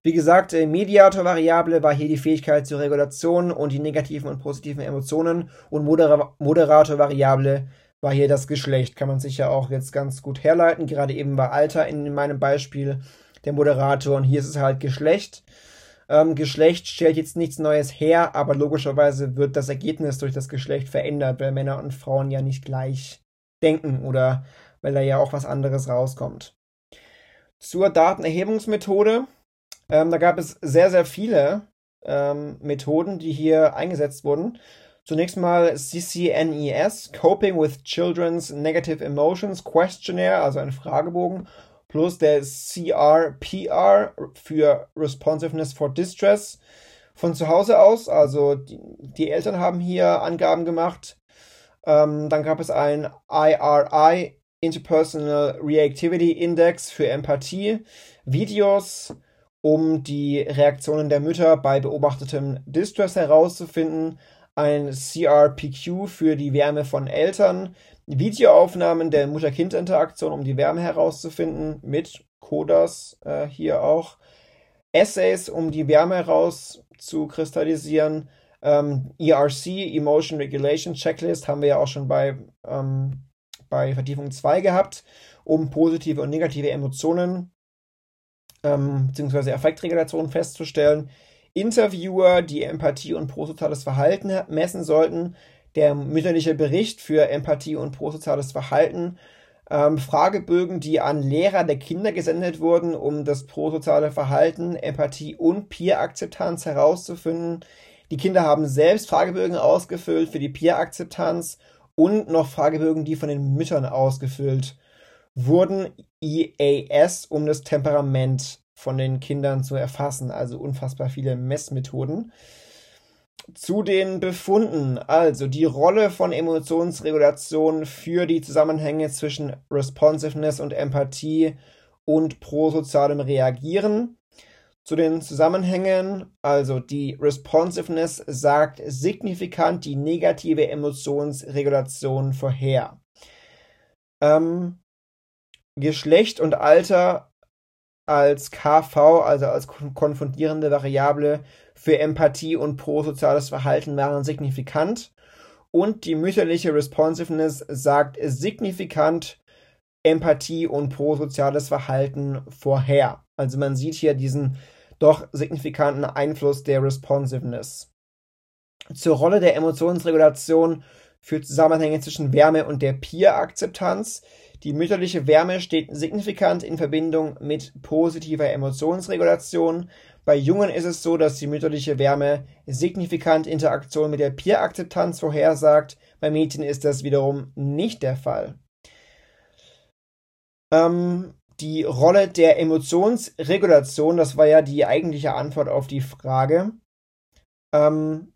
Wie gesagt, äh, Mediator-Variable war hier die Fähigkeit zur Regulation und die negativen und positiven Emotionen und Moder Moderator-Variable war hier das Geschlecht. Kann man sich ja auch jetzt ganz gut herleiten. Gerade eben war Alter in meinem Beispiel der Moderator und hier ist es halt Geschlecht. Ähm, Geschlecht stellt jetzt nichts Neues her, aber logischerweise wird das Ergebnis durch das Geschlecht verändert, weil Männer und Frauen ja nicht gleich denken oder weil da ja auch was anderes rauskommt. Zur Datenerhebungsmethode ähm, da gab es sehr, sehr viele ähm, Methoden, die hier eingesetzt wurden. Zunächst mal CCNES, Coping with Children's Negative Emotions Questionnaire, also ein Fragebogen, plus der CRPR für Responsiveness for Distress von zu Hause aus. Also die, die Eltern haben hier Angaben gemacht. Ähm, dann gab es ein IRI, Interpersonal Reactivity Index für Empathie, Videos, um die Reaktionen der Mütter bei beobachtetem Distress herauszufinden, ein CRPQ für die Wärme von Eltern, Videoaufnahmen der Mutter-Kind-Interaktion, um die Wärme herauszufinden, mit CODAS äh, hier auch, Essays, um die Wärme herauszukristallisieren, ähm, ERC, Emotion Regulation Checklist, haben wir ja auch schon bei, ähm, bei Vertiefung 2 gehabt, um positive und negative Emotionen ähm, beziehungsweise Affektregulation festzustellen. Interviewer, die Empathie und prosoziales Verhalten messen sollten. Der mütterliche Bericht für Empathie und prosoziales Verhalten. Ähm, Fragebögen, die an Lehrer der Kinder gesendet wurden, um das prosoziale Verhalten, Empathie und Peer-Akzeptanz herauszufinden. Die Kinder haben selbst Fragebögen ausgefüllt für die Peer-Akzeptanz und noch Fragebögen, die von den Müttern ausgefüllt wurden EAS, um das Temperament von den Kindern zu erfassen. Also unfassbar viele Messmethoden. Zu den Befunden, also die Rolle von Emotionsregulation für die Zusammenhänge zwischen Responsiveness und Empathie und prosozialem Reagieren. Zu den Zusammenhängen, also die Responsiveness sagt signifikant die negative Emotionsregulation vorher. Ähm, Geschlecht und Alter als KV, also als konfundierende Variable für Empathie und prosoziales Verhalten waren signifikant. Und die mütterliche Responsiveness sagt signifikant Empathie und prosoziales Verhalten vorher. Also man sieht hier diesen doch signifikanten Einfluss der Responsiveness. Zur Rolle der Emotionsregulation für Zusammenhänge zwischen Wärme und der Peer-Akzeptanz. Die mütterliche Wärme steht signifikant in Verbindung mit positiver Emotionsregulation. Bei Jungen ist es so, dass die mütterliche Wärme signifikant Interaktion mit der Peer-Akzeptanz vorhersagt. Bei Mädchen ist das wiederum nicht der Fall. Ähm, die Rolle der Emotionsregulation, das war ja die eigentliche Antwort auf die Frage. Ähm,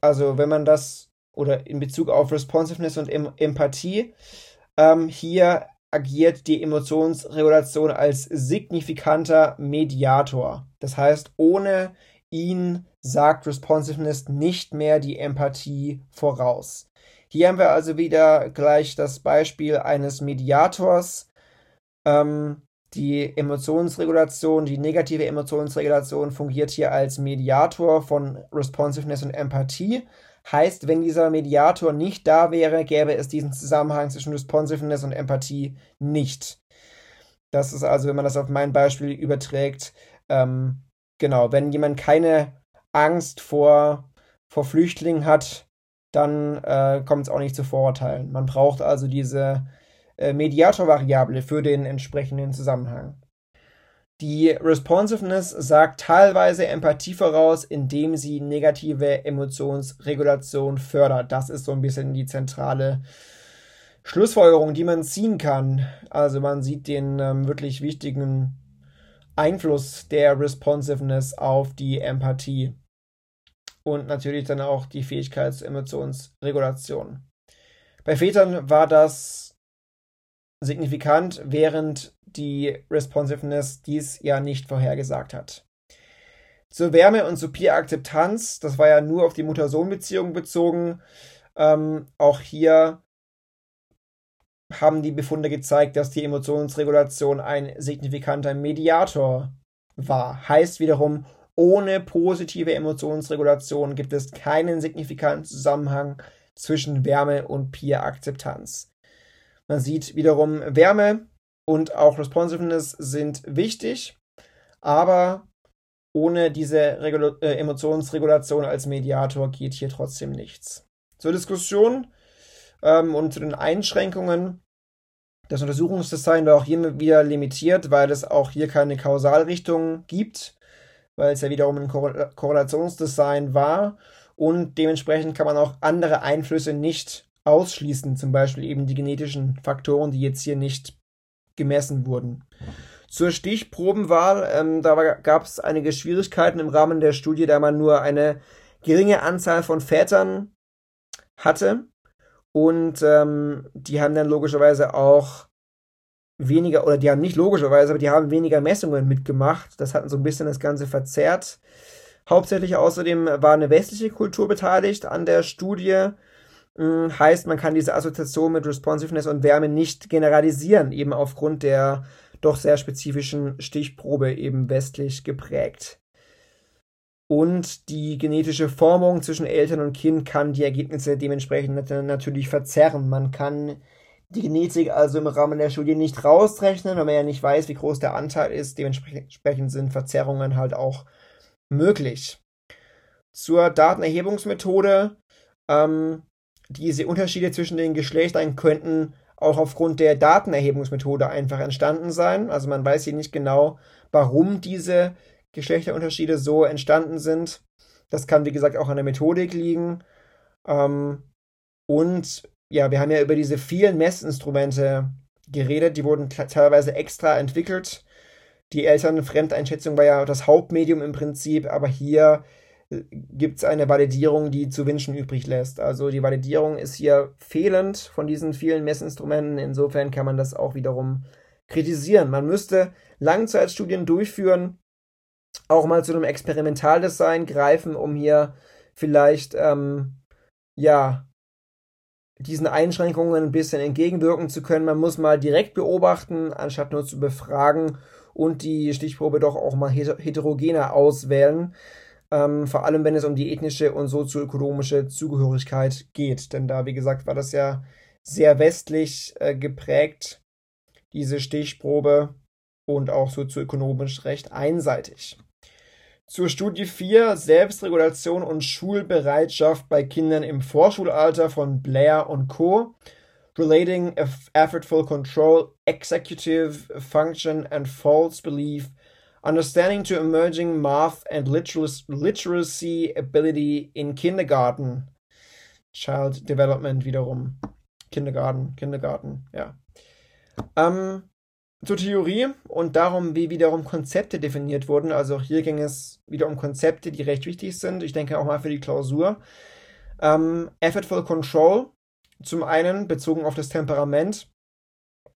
also wenn man das oder in Bezug auf Responsiveness und em Empathie, ähm, hier agiert die Emotionsregulation als signifikanter Mediator. Das heißt, ohne ihn sagt Responsiveness nicht mehr die Empathie voraus. Hier haben wir also wieder gleich das Beispiel eines Mediators, ähm, die Emotionsregulation, die negative Emotionsregulation fungiert hier als Mediator von Responsiveness und Empathie. Heißt, wenn dieser Mediator nicht da wäre, gäbe es diesen Zusammenhang zwischen Responsiveness und Empathie nicht. Das ist also, wenn man das auf mein Beispiel überträgt, ähm, genau, wenn jemand keine Angst vor, vor Flüchtlingen hat, dann äh, kommt es auch nicht zu Vorurteilen. Man braucht also diese äh, Mediator-Variable für den entsprechenden Zusammenhang. Die Responsiveness sagt teilweise Empathie voraus, indem sie negative Emotionsregulation fördert. Das ist so ein bisschen die zentrale Schlussfolgerung, die man ziehen kann. Also man sieht den ähm, wirklich wichtigen Einfluss der Responsiveness auf die Empathie und natürlich dann auch die Fähigkeit zur Emotionsregulation. Bei Vätern war das signifikant, während die Responsiveness dies ja nicht vorhergesagt hat. Zur Wärme und zur Peer-Akzeptanz, das war ja nur auf die Mutter-Sohn-Beziehung bezogen. Ähm, auch hier haben die Befunde gezeigt, dass die Emotionsregulation ein signifikanter Mediator war. Heißt wiederum, ohne positive Emotionsregulation gibt es keinen signifikanten Zusammenhang zwischen Wärme und Peer-Akzeptanz. Man sieht wiederum, Wärme und auch Responsiveness sind wichtig, aber ohne diese Regula äh, Emotionsregulation als Mediator geht hier trotzdem nichts. Zur Diskussion ähm, und zu den Einschränkungen. Das Untersuchungsdesign war auch hier wieder limitiert, weil es auch hier keine Kausalrichtung gibt, weil es ja wiederum ein Korrelationsdesign war und dementsprechend kann man auch andere Einflüsse nicht ausschließen, zum Beispiel eben die genetischen Faktoren, die jetzt hier nicht gemessen wurden. Zur Stichprobenwahl, ähm, da gab es einige Schwierigkeiten im Rahmen der Studie, da man nur eine geringe Anzahl von Vätern hatte. Und ähm, die haben dann logischerweise auch weniger, oder die haben nicht logischerweise, aber die haben weniger Messungen mitgemacht. Das hat so ein bisschen das Ganze verzerrt. Hauptsächlich außerdem war eine westliche Kultur beteiligt an der Studie. Hm, heißt, man kann diese Assoziation mit Responsiveness und Wärme nicht generalisieren, eben aufgrund der doch sehr spezifischen Stichprobe eben westlich geprägt. Und die genetische Formung zwischen Eltern und Kind kann die Ergebnisse dementsprechend natürlich verzerren. Man kann die Genetik also im Rahmen der Studie nicht rausrechnen, weil man ja nicht weiß, wie groß der Anteil ist. Dementsprechend sind Verzerrungen halt auch möglich. Zur Datenerhebungsmethode. Ähm, diese Unterschiede zwischen den Geschlechtern könnten auch aufgrund der Datenerhebungsmethode einfach entstanden sein. Also man weiß hier nicht genau, warum diese Geschlechterunterschiede so entstanden sind. Das kann, wie gesagt, auch an der Methodik liegen. Ähm, und ja, wir haben ja über diese vielen Messinstrumente geredet, die wurden teilweise extra entwickelt. Die Elternfremdeinschätzung war ja das Hauptmedium im Prinzip, aber hier gibt es eine Validierung, die zu wünschen übrig lässt. Also die Validierung ist hier fehlend von diesen vielen Messinstrumenten. Insofern kann man das auch wiederum kritisieren. Man müsste Langzeitstudien durchführen, auch mal zu einem Experimentaldesign greifen, um hier vielleicht ähm, ja diesen Einschränkungen ein bisschen entgegenwirken zu können. Man muss mal direkt beobachten, anstatt nur zu befragen und die Stichprobe doch auch mal heterogener auswählen. Ähm, vor allem, wenn es um die ethnische und sozioökonomische Zugehörigkeit geht. Denn da, wie gesagt, war das ja sehr westlich äh, geprägt, diese Stichprobe, und auch sozioökonomisch recht einseitig. Zur Studie 4 Selbstregulation und Schulbereitschaft bei Kindern im Vorschulalter von Blair und Co. Relating Effortful Control, Executive Function and False Belief, Understanding to Emerging Math and Literacy Ability in Kindergarten. Child Development wiederum. Kindergarten, Kindergarten, ja. Ähm, zur Theorie und darum, wie wiederum Konzepte definiert wurden. Also auch hier ging es wieder um Konzepte, die recht wichtig sind. Ich denke auch mal für die Klausur. Ähm, Effortful Control, zum einen bezogen auf das Temperament.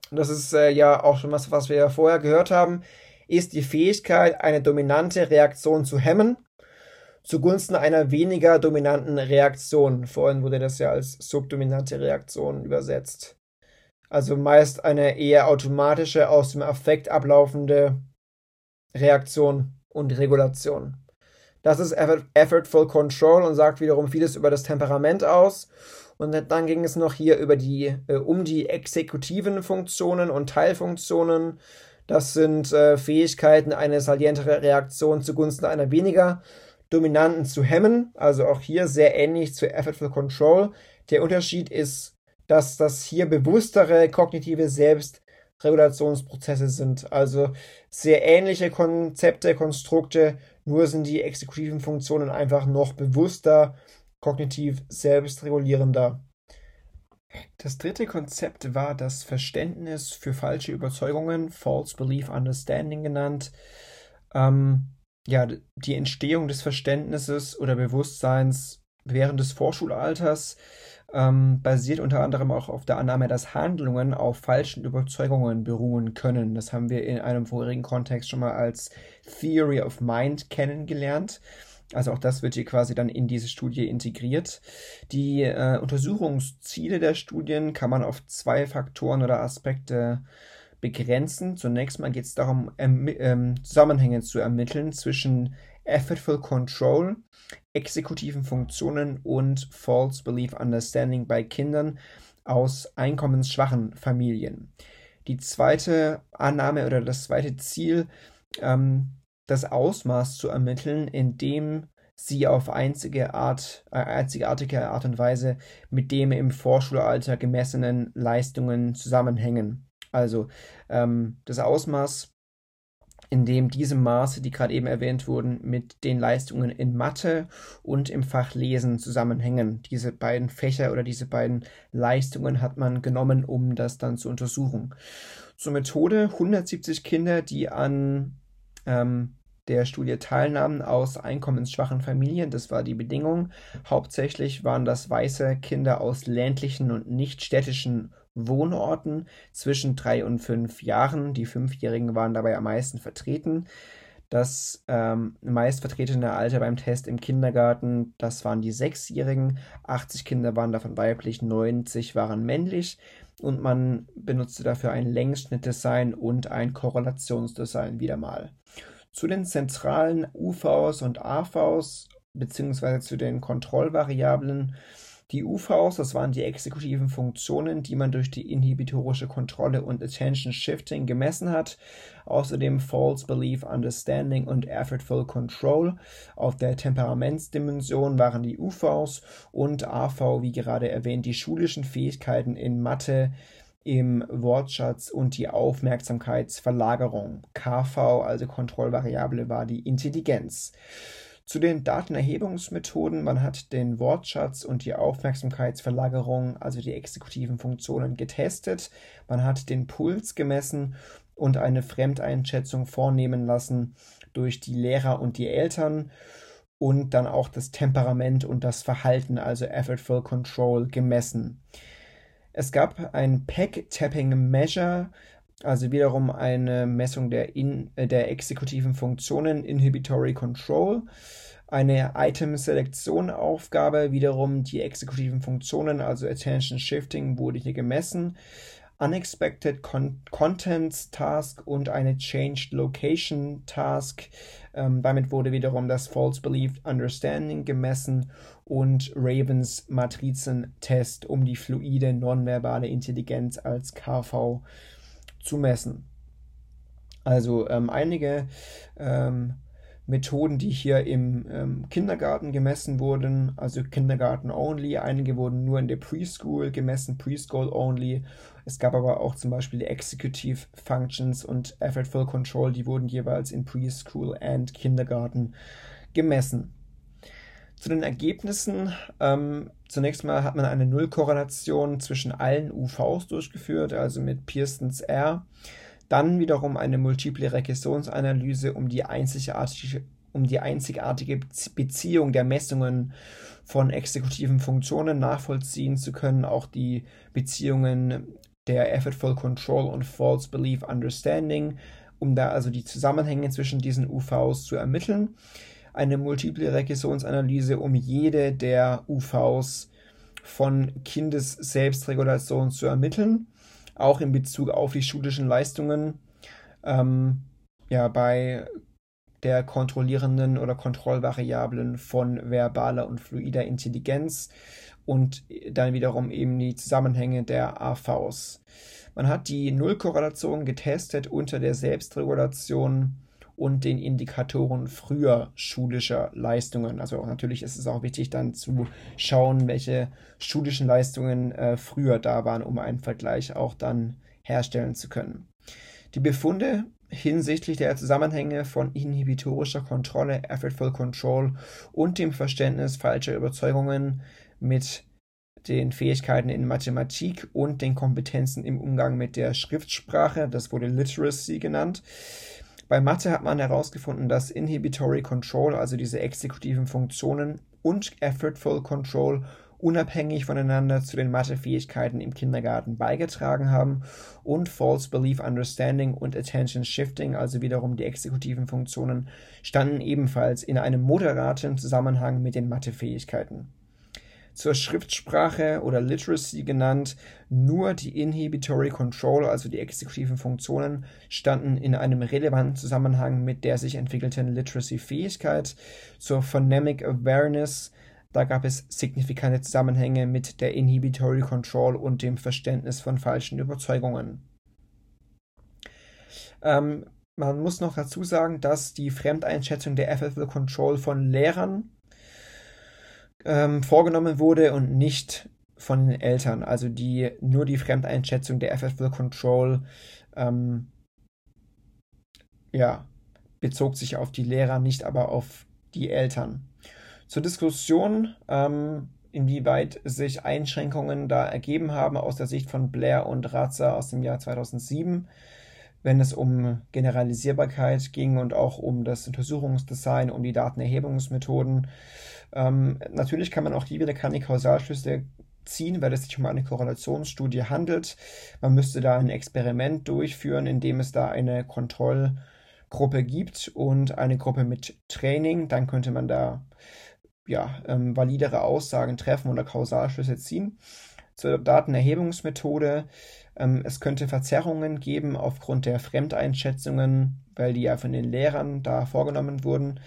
Das ist äh, ja auch schon was, was wir ja vorher gehört haben, ist die Fähigkeit, eine dominante Reaktion zu hemmen, zugunsten einer weniger dominanten Reaktion. Vorhin wurde das ja als subdominante Reaktion übersetzt also meist eine eher automatische, aus dem Affekt ablaufende Reaktion und Regulation. Das ist Effortful Control und sagt wiederum vieles über das Temperament aus. Und dann ging es noch hier über die, äh, um die exekutiven Funktionen und Teilfunktionen. Das sind äh, Fähigkeiten, eine salientere Reaktion zugunsten einer weniger dominanten zu hemmen. Also auch hier sehr ähnlich zu Effortful Control. Der Unterschied ist dass das hier bewusstere kognitive Selbstregulationsprozesse sind. Also sehr ähnliche Konzepte, Konstrukte, nur sind die exekutiven Funktionen einfach noch bewusster, kognitiv selbstregulierender. Das dritte Konzept war das Verständnis für falsche Überzeugungen, False Belief Understanding genannt. Ähm, ja, die Entstehung des Verständnisses oder Bewusstseins während des Vorschulalters ähm, basiert unter anderem auch auf der Annahme, dass Handlungen auf falschen Überzeugungen beruhen können. Das haben wir in einem vorherigen Kontext schon mal als Theory of Mind kennengelernt. Also auch das wird hier quasi dann in diese Studie integriert. Die äh, Untersuchungsziele der Studien kann man auf zwei Faktoren oder Aspekte begrenzen. Zunächst mal geht es darum, ähm, Zusammenhänge zu ermitteln zwischen Effortful Control, exekutiven Funktionen und False Belief Understanding bei Kindern aus einkommensschwachen Familien. Die zweite Annahme oder das zweite Ziel, ähm, das Ausmaß zu ermitteln, in dem sie auf einzige Art, äh, einzigartige Art und Weise mit dem im Vorschulalter gemessenen Leistungen zusammenhängen. Also ähm, das Ausmaß in dem diese Maße, die gerade eben erwähnt wurden, mit den Leistungen in Mathe und im Fach Lesen zusammenhängen. Diese beiden Fächer oder diese beiden Leistungen hat man genommen, um das dann zu untersuchen. Zur Methode 170 Kinder, die an ähm, der Studie teilnahmen aus einkommensschwachen Familien. Das war die Bedingung. Hauptsächlich waren das weiße Kinder aus ländlichen und nicht städtischen Wohnorten zwischen drei und fünf Jahren. Die Fünfjährigen waren dabei am meisten vertreten. Das ähm, meist Alter beim Test im Kindergarten, das waren die Sechsjährigen. 80 Kinder waren davon weiblich, 90 waren männlich. Und man benutzte dafür ein Längsschnittdesign und ein Korrelationsdesign wieder mal. Zu den zentralen UVs und AVs beziehungsweise zu den Kontrollvariablen die UVs, das waren die exekutiven Funktionen, die man durch die inhibitorische Kontrolle und Attention Shifting gemessen hat. Außerdem False Belief Understanding und Effortful Control. Auf der Temperamentsdimension waren die UVs und AV, wie gerade erwähnt, die schulischen Fähigkeiten in Mathe, im Wortschatz und die Aufmerksamkeitsverlagerung. KV, also Kontrollvariable, war die Intelligenz. Zu den Datenerhebungsmethoden, man hat den Wortschatz und die Aufmerksamkeitsverlagerung, also die exekutiven Funktionen, getestet. Man hat den Puls gemessen und eine Fremdeinschätzung vornehmen lassen durch die Lehrer und die Eltern und dann auch das Temperament und das Verhalten, also Effortful Control, gemessen. Es gab ein Peg-Tapping Measure, also wiederum eine Messung der, in, äh, der exekutiven Funktionen, Inhibitory Control. Eine Item-Selektion-Aufgabe, wiederum die exekutiven Funktionen, also Attention Shifting, wurde hier gemessen. Unexpected Con Contents Task und eine Changed Location Task. Ähm, damit wurde wiederum das False Belief Understanding gemessen und Ravens Matrizentest, um die fluide nonverbale Intelligenz als KV zu messen. Also ähm, einige ähm, Methoden, die hier im ähm, Kindergarten gemessen wurden, also Kindergarten only. Einige wurden nur in der Preschool gemessen, Preschool only. Es gab aber auch zum Beispiel Executive Functions und Effortful Control, die wurden jeweils in Preschool und Kindergarten gemessen. Zu den Ergebnissen. Ähm, zunächst mal hat man eine Nullkorrelation zwischen allen UVs durchgeführt, also mit Pearsons R. Dann wiederum eine multiple Regressionsanalyse, um die einzigartige, um die einzigartige Beziehung der Messungen von exekutiven Funktionen nachvollziehen zu können, auch die Beziehungen der Effortful Control und False Belief Understanding, um da also die Zusammenhänge zwischen diesen UVs zu ermitteln. Eine multiple Regressionsanalyse, um jede der UVs von Kindesselbstregulation zu ermitteln auch in Bezug auf die schulischen Leistungen ähm, ja, bei der kontrollierenden oder Kontrollvariablen von verbaler und fluider Intelligenz und dann wiederum eben die Zusammenhänge der AVs. Man hat die Nullkorrelation getestet unter der Selbstregulation und den Indikatoren früher schulischer Leistungen. Also natürlich ist es auch wichtig dann zu schauen, welche schulischen Leistungen äh, früher da waren, um einen Vergleich auch dann herstellen zu können. Die Befunde hinsichtlich der Zusammenhänge von inhibitorischer Kontrolle, Effortful Control und dem Verständnis falscher Überzeugungen mit den Fähigkeiten in Mathematik und den Kompetenzen im Umgang mit der Schriftsprache, das wurde Literacy genannt, bei Mathe hat man herausgefunden, dass Inhibitory Control, also diese exekutiven Funktionen, und Effortful Control unabhängig voneinander zu den Mathefähigkeiten im Kindergarten beigetragen haben und False Belief Understanding und Attention Shifting, also wiederum die exekutiven Funktionen, standen ebenfalls in einem moderaten Zusammenhang mit den Mathefähigkeiten zur Schriftsprache oder Literacy genannt. Nur die Inhibitory Control, also die exekutiven Funktionen, standen in einem relevanten Zusammenhang mit der sich entwickelten Literacy-Fähigkeit. Zur Phonemic Awareness, da gab es signifikante Zusammenhänge mit der Inhibitory Control und dem Verständnis von falschen Überzeugungen. Ähm, man muss noch dazu sagen, dass die Fremdeinschätzung der Ethical Control von Lehrern ähm, vorgenommen wurde und nicht von den Eltern. Also die nur die Fremdeinschätzung der FFL Control ähm, ja, bezog sich auf die Lehrer, nicht aber auf die Eltern. Zur Diskussion, ähm, inwieweit sich Einschränkungen da ergeben haben aus der Sicht von Blair und Ratzer aus dem Jahr 2007, wenn es um Generalisierbarkeit ging und auch um das Untersuchungsdesign, um die Datenerhebungsmethoden. Ähm, natürlich kann man auch hier wieder keine Kausalschlüsse ziehen, weil es sich um eine Korrelationsstudie handelt. Man müsste da ein Experiment durchführen, in dem es da eine Kontrollgruppe gibt und eine Gruppe mit Training. Dann könnte man da ja, ähm, validere Aussagen treffen oder Kausalschlüsse ziehen. Zur Datenerhebungsmethode. Ähm, es könnte Verzerrungen geben aufgrund der Fremdeinschätzungen weil die ja von den Lehrern da vorgenommen wurden.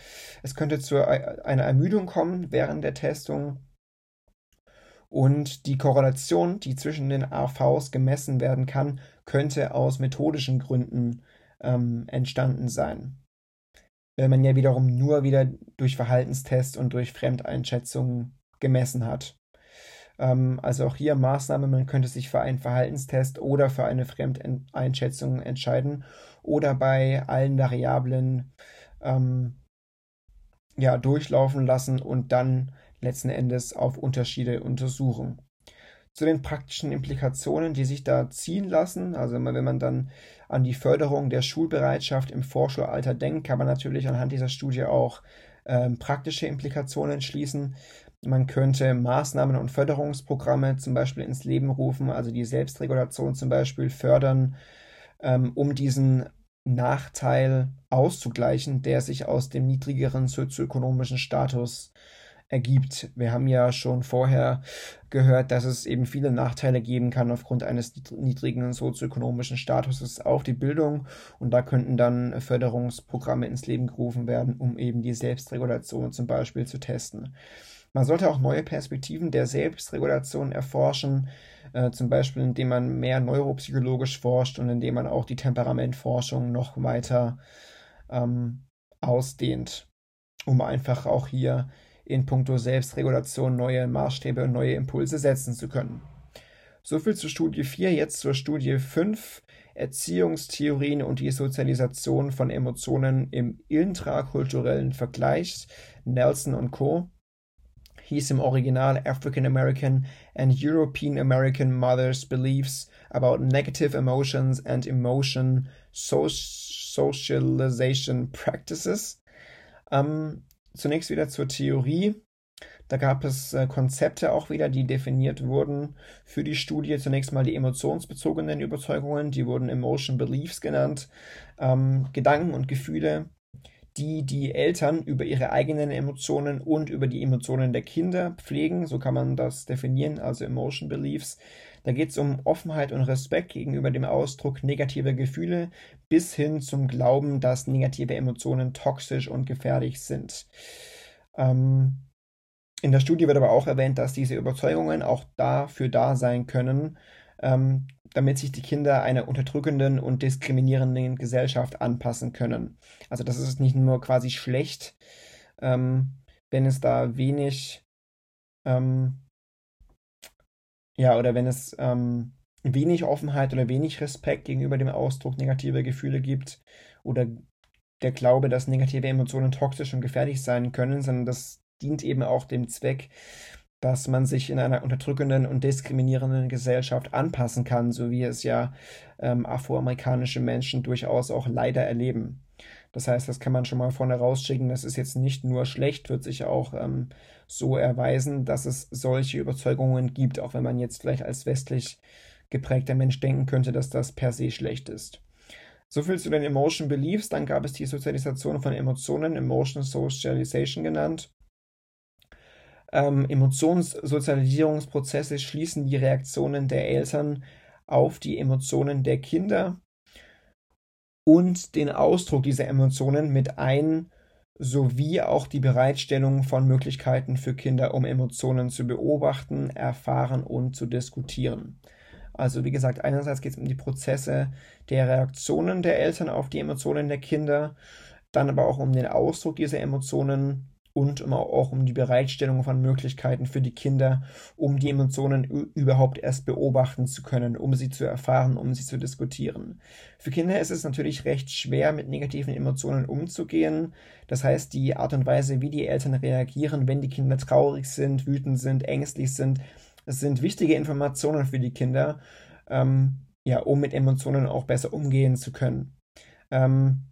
Es könnte zu e-, einer Ermüdung kommen während der Testung. Und die Korrelation, die zwischen den AVs gemessen werden kann, könnte aus methodischen Gründen ähm, entstanden sein. Weil man ja wiederum nur wieder durch Verhaltenstest und durch Fremdeinschätzungen gemessen hat. Ähm, also auch hier Maßnahme, man könnte sich für einen Verhaltenstest oder für eine Fremdeinschätzung entscheiden oder bei allen Variablen ähm, ja, durchlaufen lassen und dann letzten Endes auf Unterschiede untersuchen. Zu den praktischen Implikationen, die sich da ziehen lassen, also wenn man dann an die Förderung der Schulbereitschaft im Vorschulalter denkt, kann man natürlich anhand dieser Studie auch ähm, praktische Implikationen schließen. Man könnte Maßnahmen und Förderungsprogramme zum Beispiel ins Leben rufen, also die Selbstregulation zum Beispiel fördern, ähm, um diesen Nachteil auszugleichen, der sich aus dem niedrigeren sozioökonomischen Status ergibt. Wir haben ja schon vorher gehört, dass es eben viele Nachteile geben kann aufgrund eines niedrigen sozioökonomischen Statuses, auch die Bildung. Und da könnten dann Förderungsprogramme ins Leben gerufen werden, um eben die Selbstregulation zum Beispiel zu testen. Man sollte auch neue Perspektiven der Selbstregulation erforschen, äh, zum Beispiel indem man mehr neuropsychologisch forscht und indem man auch die Temperamentforschung noch weiter ähm, ausdehnt, um einfach auch hier in puncto Selbstregulation neue Maßstäbe und neue Impulse setzen zu können. Soviel zur Studie 4, jetzt zur Studie 5, Erziehungstheorien und die Sozialisation von Emotionen im intrakulturellen Vergleich, Nelson und Co. hieß im Original African American and European American Mothers' Beliefs about Negative Emotions and Emotion Socialization Practices. Ähm, zunächst wieder zur Theorie. Da gab es äh, Konzepte auch wieder, die definiert wurden für die Studie. Zunächst mal die emotionsbezogenen Überzeugungen, die wurden Emotion Beliefs genannt. Ähm, Gedanken und Gefühle, die die Eltern über ihre eigenen Emotionen und über die Emotionen der Kinder pflegen. So kann man das definieren, also Emotion Beliefs. Da geht es um Offenheit und Respekt gegenüber dem Ausdruck negativer Gefühle bis hin zum Glauben, dass negative Emotionen toxisch und gefährlich sind. Ähm, in der Studie wird aber auch erwähnt, dass diese Überzeugungen auch dafür da sein können, ähm, damit sich die Kinder einer unterdrückenden und diskriminierenden Gesellschaft anpassen können. Also das ist nicht nur quasi schlecht, ähm, wenn es da wenig, ähm, ja, oder wenn es ähm, wenig Offenheit oder wenig Respekt gegenüber dem Ausdruck negativer Gefühle gibt oder der Glaube, dass negative Emotionen toxisch und gefährlich sein können, sondern das dient eben auch dem Zweck, dass man sich in einer unterdrückenden und diskriminierenden Gesellschaft anpassen kann, so wie es ja ähm, afroamerikanische Menschen durchaus auch leider erleben. Das heißt, das kann man schon mal vorne rausschicken. Das ist jetzt nicht nur schlecht, wird sich auch ähm, so erweisen, dass es solche Überzeugungen gibt, auch wenn man jetzt vielleicht als westlich geprägter Mensch denken könnte, dass das per se schlecht ist. Soviel zu den Emotion Beliefs. Dann gab es die Sozialisation von Emotionen, Emotion Socialization genannt. Ähm, Emotionssozialisierungsprozesse schließen die Reaktionen der Eltern auf die Emotionen der Kinder und den Ausdruck dieser Emotionen mit ein, sowie auch die Bereitstellung von Möglichkeiten für Kinder, um Emotionen zu beobachten, erfahren und zu diskutieren. Also wie gesagt, einerseits geht es um die Prozesse der Reaktionen der Eltern auf die Emotionen der Kinder, dann aber auch um den Ausdruck dieser Emotionen und auch um die Bereitstellung von Möglichkeiten für die Kinder, um die Emotionen überhaupt erst beobachten zu können, um sie zu erfahren, um sie zu diskutieren. Für Kinder ist es natürlich recht schwer, mit negativen Emotionen umzugehen. Das heißt, die Art und Weise, wie die Eltern reagieren, wenn die Kinder traurig sind, wütend sind, ängstlich sind, es sind wichtige Informationen für die Kinder, ähm, ja, um mit Emotionen auch besser umgehen zu können. Ähm,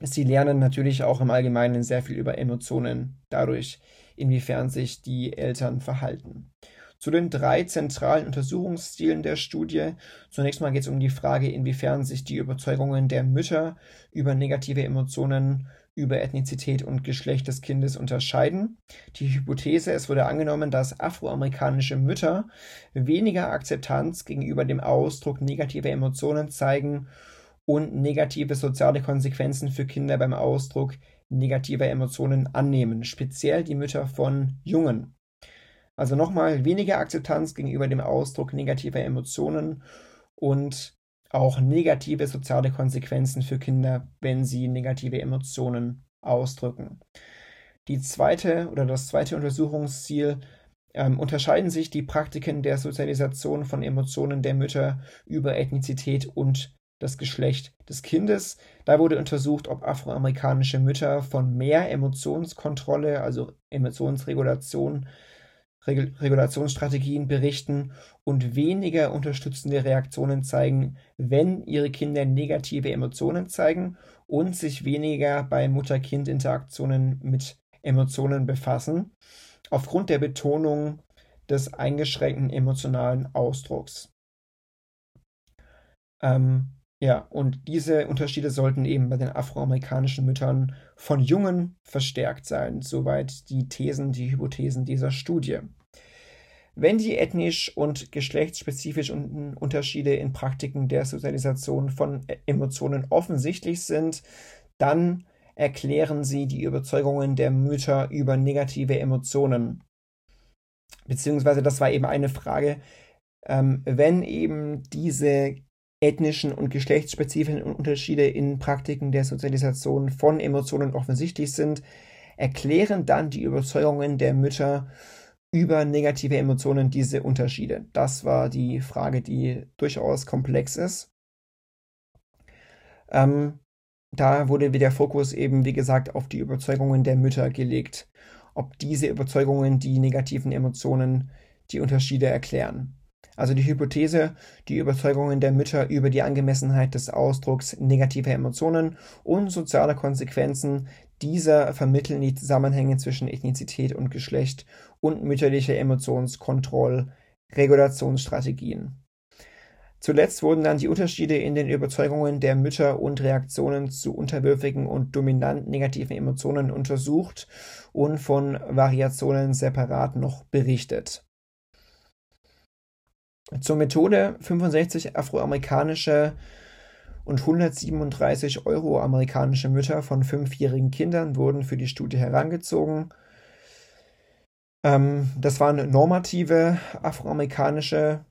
Sie lernen natürlich auch im Allgemeinen sehr viel über Emotionen dadurch, inwiefern sich die Eltern verhalten. Zu den drei zentralen Untersuchungsstilen der Studie. Zunächst mal geht es um die Frage, inwiefern sich die Überzeugungen der Mütter über negative Emotionen, über Ethnizität und Geschlecht des Kindes unterscheiden. Die Hypothese, es wurde angenommen, dass afroamerikanische Mütter weniger Akzeptanz gegenüber dem Ausdruck negativer Emotionen zeigen und negative soziale Konsequenzen für Kinder beim Ausdruck negativer Emotionen annehmen, speziell die Mütter von Jungen. Also nochmal weniger Akzeptanz gegenüber dem Ausdruck negativer Emotionen und auch negative soziale Konsequenzen für Kinder, wenn sie negative Emotionen ausdrücken. Die zweite oder das zweite Untersuchungsziel ähm, unterscheiden sich die Praktiken der Sozialisation von Emotionen der Mütter über Ethnizität und das Geschlecht des Kindes. Da wurde untersucht, ob afroamerikanische Mütter von mehr Emotionskontrolle, also Emotionsregulation, Regul Regulationsstrategien berichten und weniger unterstützende Reaktionen zeigen, wenn ihre Kinder negative Emotionen zeigen und sich weniger bei Mutter-Kind-Interaktionen mit Emotionen befassen, aufgrund der Betonung des eingeschränkten emotionalen Ausdrucks. Ähm, Ja, und diese Unterschiede sollten eben bei den afroamerikanischen Müttern von Jungen verstärkt sein, soweit die Thesen, die Hypothesen dieser Studie. Wenn die ethnisch und geschlechtsspezifischen Unterschiede in Praktiken der Sozialisation von Emotionen offensichtlich sind, dann erklären sie die Überzeugungen der Mütter über negative Emotionen. Beziehungsweise das war eben eine Frage, ähm, wenn eben diese ethnischen und geschlechtsspezifischen Unterschiede in Praktiken der Sozialisation von Emotionen offensichtlich sind, erklären dann die Überzeugungen der Mütter über negative Emotionen diese Unterschiede? Das war die Frage, die durchaus komplex ist. Ähm, da wurde der Fokus eben, wie gesagt, auf die Überzeugungen der Mütter gelegt. Ob diese Überzeugungen die negativen Emotionen die Unterschiede erklären. Also die Hypothese, die Überzeugungen der Mütter über die Angemessenheit des Ausdrucks negativer Emotionen und sozialer Konsequenzen dieser vermitteln die Zusammenhänge zwischen Ethnizität und Geschlecht und mütterlicher Emotionskontroll, Regulationsstrategien. Zuletzt wurden dann die Unterschiede in den Überzeugungen der Mütter und Reaktionen zu unterwürfigen und dominant negativen Emotionen untersucht und von Variationen separat noch berichtet. Zur Methode 65 afroamerikanische und 137 euro-amerikanische Mütter von fünfjährigen Kindern wurden für die Studie herangezogen. Ähm, das waren normative afroamerikanische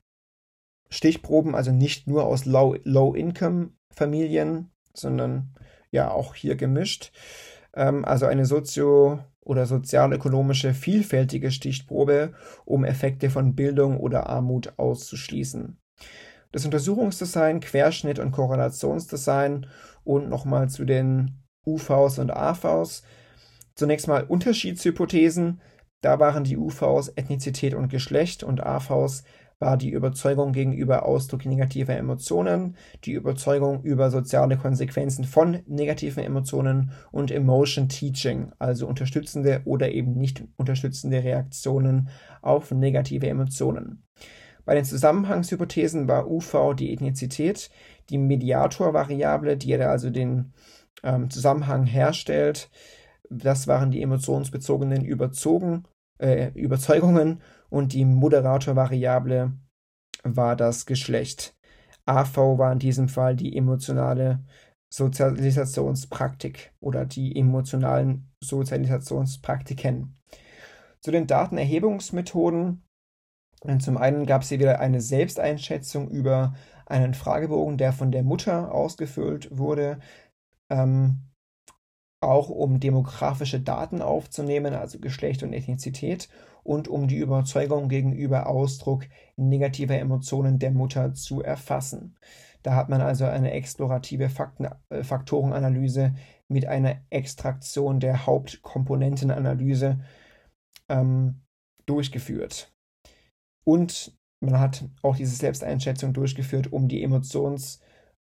Stichproben, also nicht nur aus Low-Income-Familien, sondern ja auch hier gemischt. Ähm, also eine sozio- oder sozialökonomische vielfältige Stichprobe, um Effekte von Bildung oder Armut auszuschließen. Das Untersuchungsdesign, Querschnitt und Korrelationsdesign und nochmal zu den UVs und AVs. Zunächst mal Unterschiedshypothesen. Da waren die UVs Ethnizität und Geschlecht und AVs war die Überzeugung gegenüber Ausdruck negativer Emotionen, die Überzeugung über soziale Konsequenzen von negativen Emotionen und Emotion Teaching, also unterstützende oder eben nicht unterstützende Reaktionen auf negative Emotionen. Bei den Zusammenhangshypothesen war UV die Ethnizität, die Mediatorvariable, die also den ähm, Zusammenhang herstellt. Das waren die emotionsbezogenen Überzogen, äh, Überzeugungen und die Moderatorvariable war das Geschlecht. AV war in diesem Fall die emotionale Sozialisationspraktik oder die emotionalen Sozialisationspraktiken. Zu den Datenerhebungsmethoden. Zum einen gab es hier wieder eine Selbsteinschätzung über einen Fragebogen, der von der Mutter ausgefüllt wurde. Ähm, auch um demografische Daten aufzunehmen, also Geschlecht und Ethnizität, und um die Überzeugung gegenüber Ausdruck negativer Emotionen der Mutter zu erfassen. Da hat man also eine explorative Fakten, äh, Faktorenanalyse mit einer Extraktion der Hauptkomponentenanalyse ähm, durchgeführt. Und man hat auch diese Selbsteinschätzung durchgeführt, um die Emotions-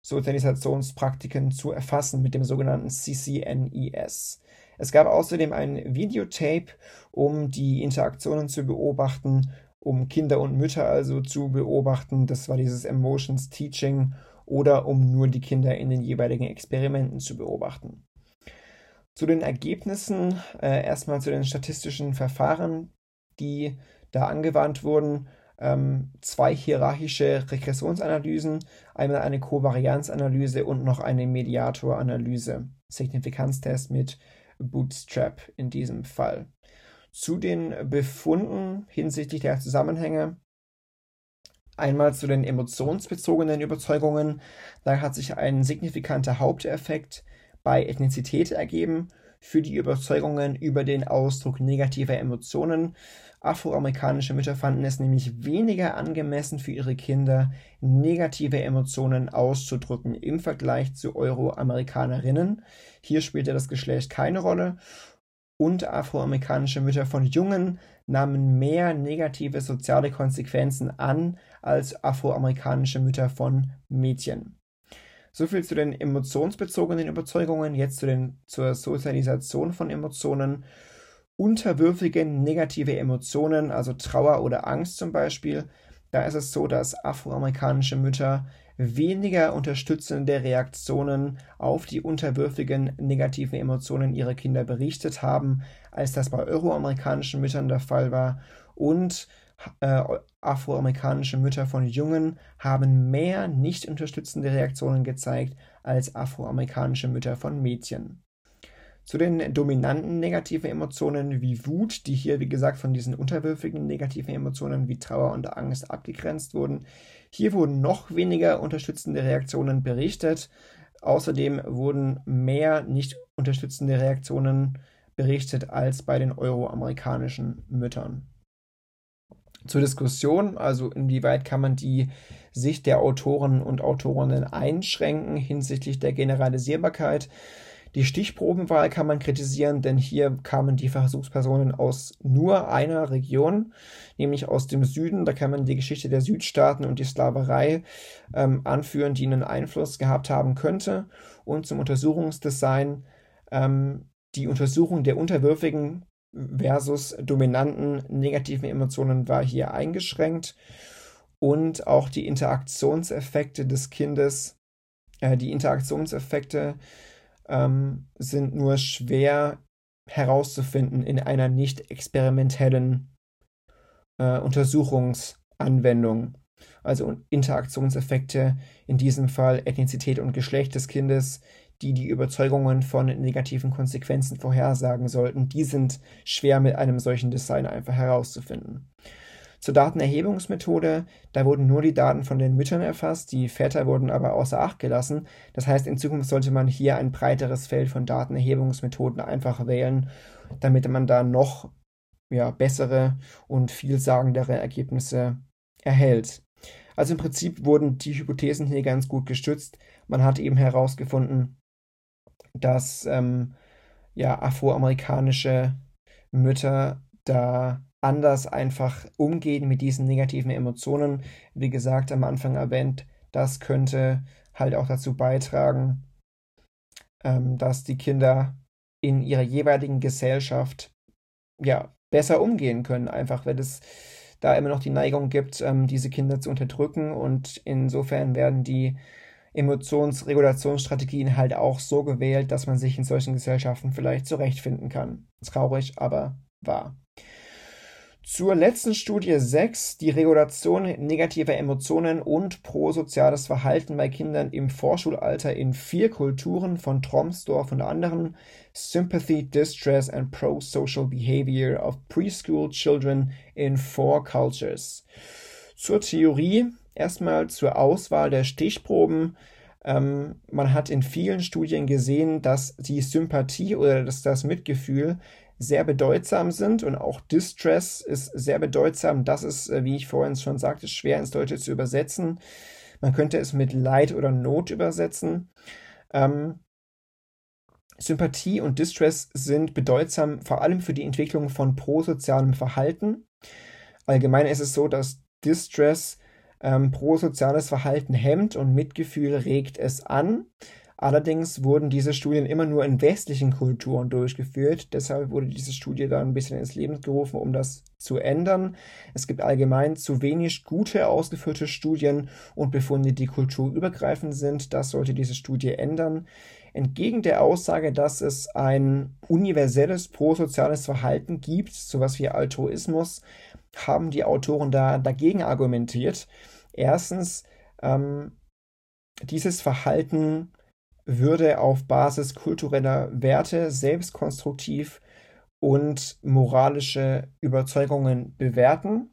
Sozialisationspraktiken zu erfassen mit dem sogenannten CCNES. Es gab außerdem ein Videotape, um die Interaktionen zu beobachten, um Kinder und Mütter also zu beobachten. Das war dieses Emotions Teaching oder um nur die Kinder in den jeweiligen Experimenten zu beobachten. Zu den Ergebnissen, äh, erstmal zu den statistischen Verfahren, die da angewandt wurden ähm, zwei hierarchische Regressionsanalysen, einmal eine Kovarianzanalyse und noch eine Mediatoranalyse. Signifikanztest mit Bootstrap in diesem Fall. Zu den Befunden hinsichtlich der Zusammenhänge. Einmal zu den emotionsbezogenen Überzeugungen. Da hat sich ein signifikanter Haupteffekt bei Ethnizität ergeben für die Überzeugungen über den Ausdruck negativer Emotionen. Afroamerikanische Mütter fanden es nämlich weniger angemessen für ihre Kinder, negative Emotionen auszudrücken im Vergleich zu Euroamerikanerinnen. Hier spielte das Geschlecht keine Rolle. Und afroamerikanische Mütter von Jungen nahmen mehr negative soziale Konsequenzen an als afroamerikanische Mütter von Mädchen. Soviel zu den emotionsbezogenen Überzeugungen, jetzt zu den, zur Sozialisation von Emotionen. Unterwürfige negative Emotionen, also Trauer oder Angst zum Beispiel, da ist es so, dass afroamerikanische Mütter weniger unterstützende Reaktionen auf die unterwürfigen negativen Emotionen ihrer Kinder berichtet haben, als das bei euroamerikanischen Müttern der Fall war. Und äh, afroamerikanische Mütter von Jungen haben mehr nicht unterstützende Reaktionen gezeigt als afroamerikanische Mütter von Mädchen. Zu den dominanten negativen Emotionen wie Wut, die hier, wie gesagt, von diesen unterwürfigen negativen Emotionen wie Trauer und Angst abgegrenzt wurden. Hier wurden noch weniger unterstützende Reaktionen berichtet. Außerdem wurden mehr nicht unterstützende Reaktionen berichtet als bei den euroamerikanischen Müttern. Zur Diskussion, also inwieweit kann man die Sicht der Autoren und Autorinnen einschränken hinsichtlich der Generalisierbarkeit. Die Stichprobenwahl kann man kritisieren, denn hier kamen die Versuchspersonen aus nur einer Region, nämlich aus dem Süden. Da kann man die Geschichte der Südstaaten und die Sklaverei ähm, anführen, die einen Einfluss gehabt haben könnte. Und zum Untersuchungsdesign ähm, die Untersuchung der unterwürfigen versus dominanten negativen Emotionen war hier eingeschränkt. Und auch die Interaktionseffekte des Kindes, äh, die Interaktionseffekte ähm, sind nur schwer herauszufinden in einer nicht experimentellen äh, Untersuchungsanwendung. Also Interaktionseffekte, in diesem Fall Ethnizität und Geschlecht des Kindes, die die Überzeugungen von negativen Konsequenzen vorhersagen sollten, die sind schwer mit einem solchen Design einfach herauszufinden. Zur Datenerhebungsmethode, da wurden nur die Daten von den Müttern erfasst, die Väter wurden aber außer Acht gelassen. Das heißt, in Zukunft sollte man hier ein breiteres Feld von Datenerhebungsmethoden einfach wählen, damit man da noch ja, bessere und vielsagendere Ergebnisse erhält. Also im Prinzip wurden die Hypothesen hier ganz gut gestützt. Man hat eben herausgefunden, dass ähm, ja, afroamerikanische Mütter da anders einfach umgehen mit diesen negativen Emotionen. Wie gesagt, am Anfang erwähnt, das könnte halt auch dazu beitragen, ähm, dass die Kinder in ihrer jeweiligen Gesellschaft ja besser umgehen können, einfach weil es da immer noch die Neigung gibt, ähm, diese Kinder zu unterdrücken und insofern werden die Emotionsregulationsstrategien halt auch so gewählt, dass man sich in solchen Gesellschaften vielleicht zurechtfinden kann. Traurig, aber wahr. Zur letzten Studie 6, die Regulation negativer Emotionen und prosoziales Verhalten bei Kindern im Vorschulalter in vier Kulturen von Tromsdorf und anderen Sympathy, Distress and Prosocial Behavior of Preschool Children in Four Cultures. Zur Theorie, erstmal zur Auswahl der Stichproben. Ähm, man hat in vielen Studien gesehen, dass die Sympathie oder dass das Mitgefühl sehr bedeutsam sind und auch Distress ist sehr bedeutsam. Das ist, äh, wie ich vorhin schon sagte, schwer ins Deutsche zu übersetzen. Man könnte es mit Leid oder Not übersetzen. Ähm, Sympathie und Distress sind bedeutsam vor allem für die Entwicklung von prosozialem Verhalten. Allgemein ist es so, dass Distress ähm, prosoziales Verhalten hemmt und Mitgefühl regt es an. Allerdings wurden diese Studien immer nur in westlichen Kulturen durchgeführt. Deshalb wurde diese Studie dann ein bisschen ins Leben gerufen, um das zu ändern. Es gibt allgemein zu wenig gute ausgeführte Studien und Befunde, die kulturübergreifend sind. Das sollte diese Studie ändern. Entgegen der Aussage, dass es ein universelles prosoziales Verhalten gibt, sowas wie Altruismus, haben die Autoren da dagegen argumentiert. Erstens, ähm, dieses Verhalten würde auf Basis kultureller Werte selbstkonstruktiv und moralische Überzeugungen bewerten.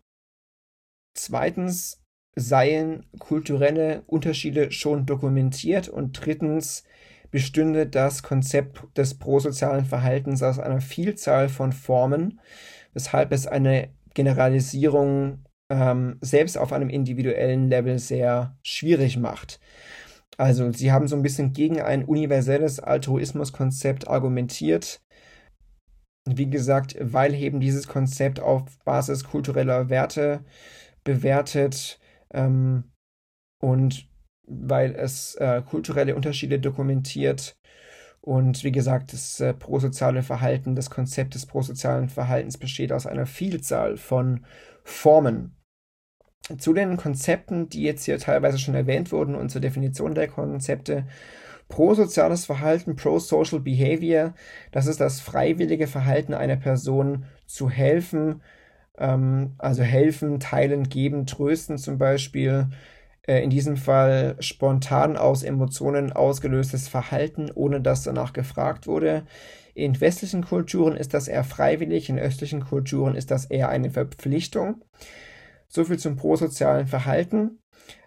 Zweitens seien kulturelle Unterschiede schon dokumentiert und drittens bestünde das Konzept des prosozialen Verhaltens aus einer Vielzahl von Formen, weshalb es eine Generalisierung ähm, selbst auf einem individuellen Level sehr schwierig macht. Also sie haben so ein bisschen gegen ein universelles Altruismuskonzept argumentiert. Wie gesagt, weil eben dieses Konzept auf Basis kultureller Werte bewertet ähm, und weil es äh, kulturelle Unterschiede dokumentiert und wie gesagt, das äh, prosoziale Verhalten, das Konzept des prosozialen Verhaltens besteht aus einer Vielzahl von Formen. Zu den Konzepten, die jetzt hier teilweise schon erwähnt wurden und zur Definition der Konzepte. Prosoziales Verhalten, Pro-Social Behavior, das ist das freiwillige Verhalten einer Person zu helfen, ähm, also helfen, teilen, geben, trösten zum Beispiel. Äh, in diesem Fall spontan aus Emotionen ausgelöstes Verhalten, ohne dass danach gefragt wurde. In westlichen Kulturen ist das eher freiwillig, in östlichen Kulturen ist das eher eine Verpflichtung. So viel zum prosozialen Verhalten.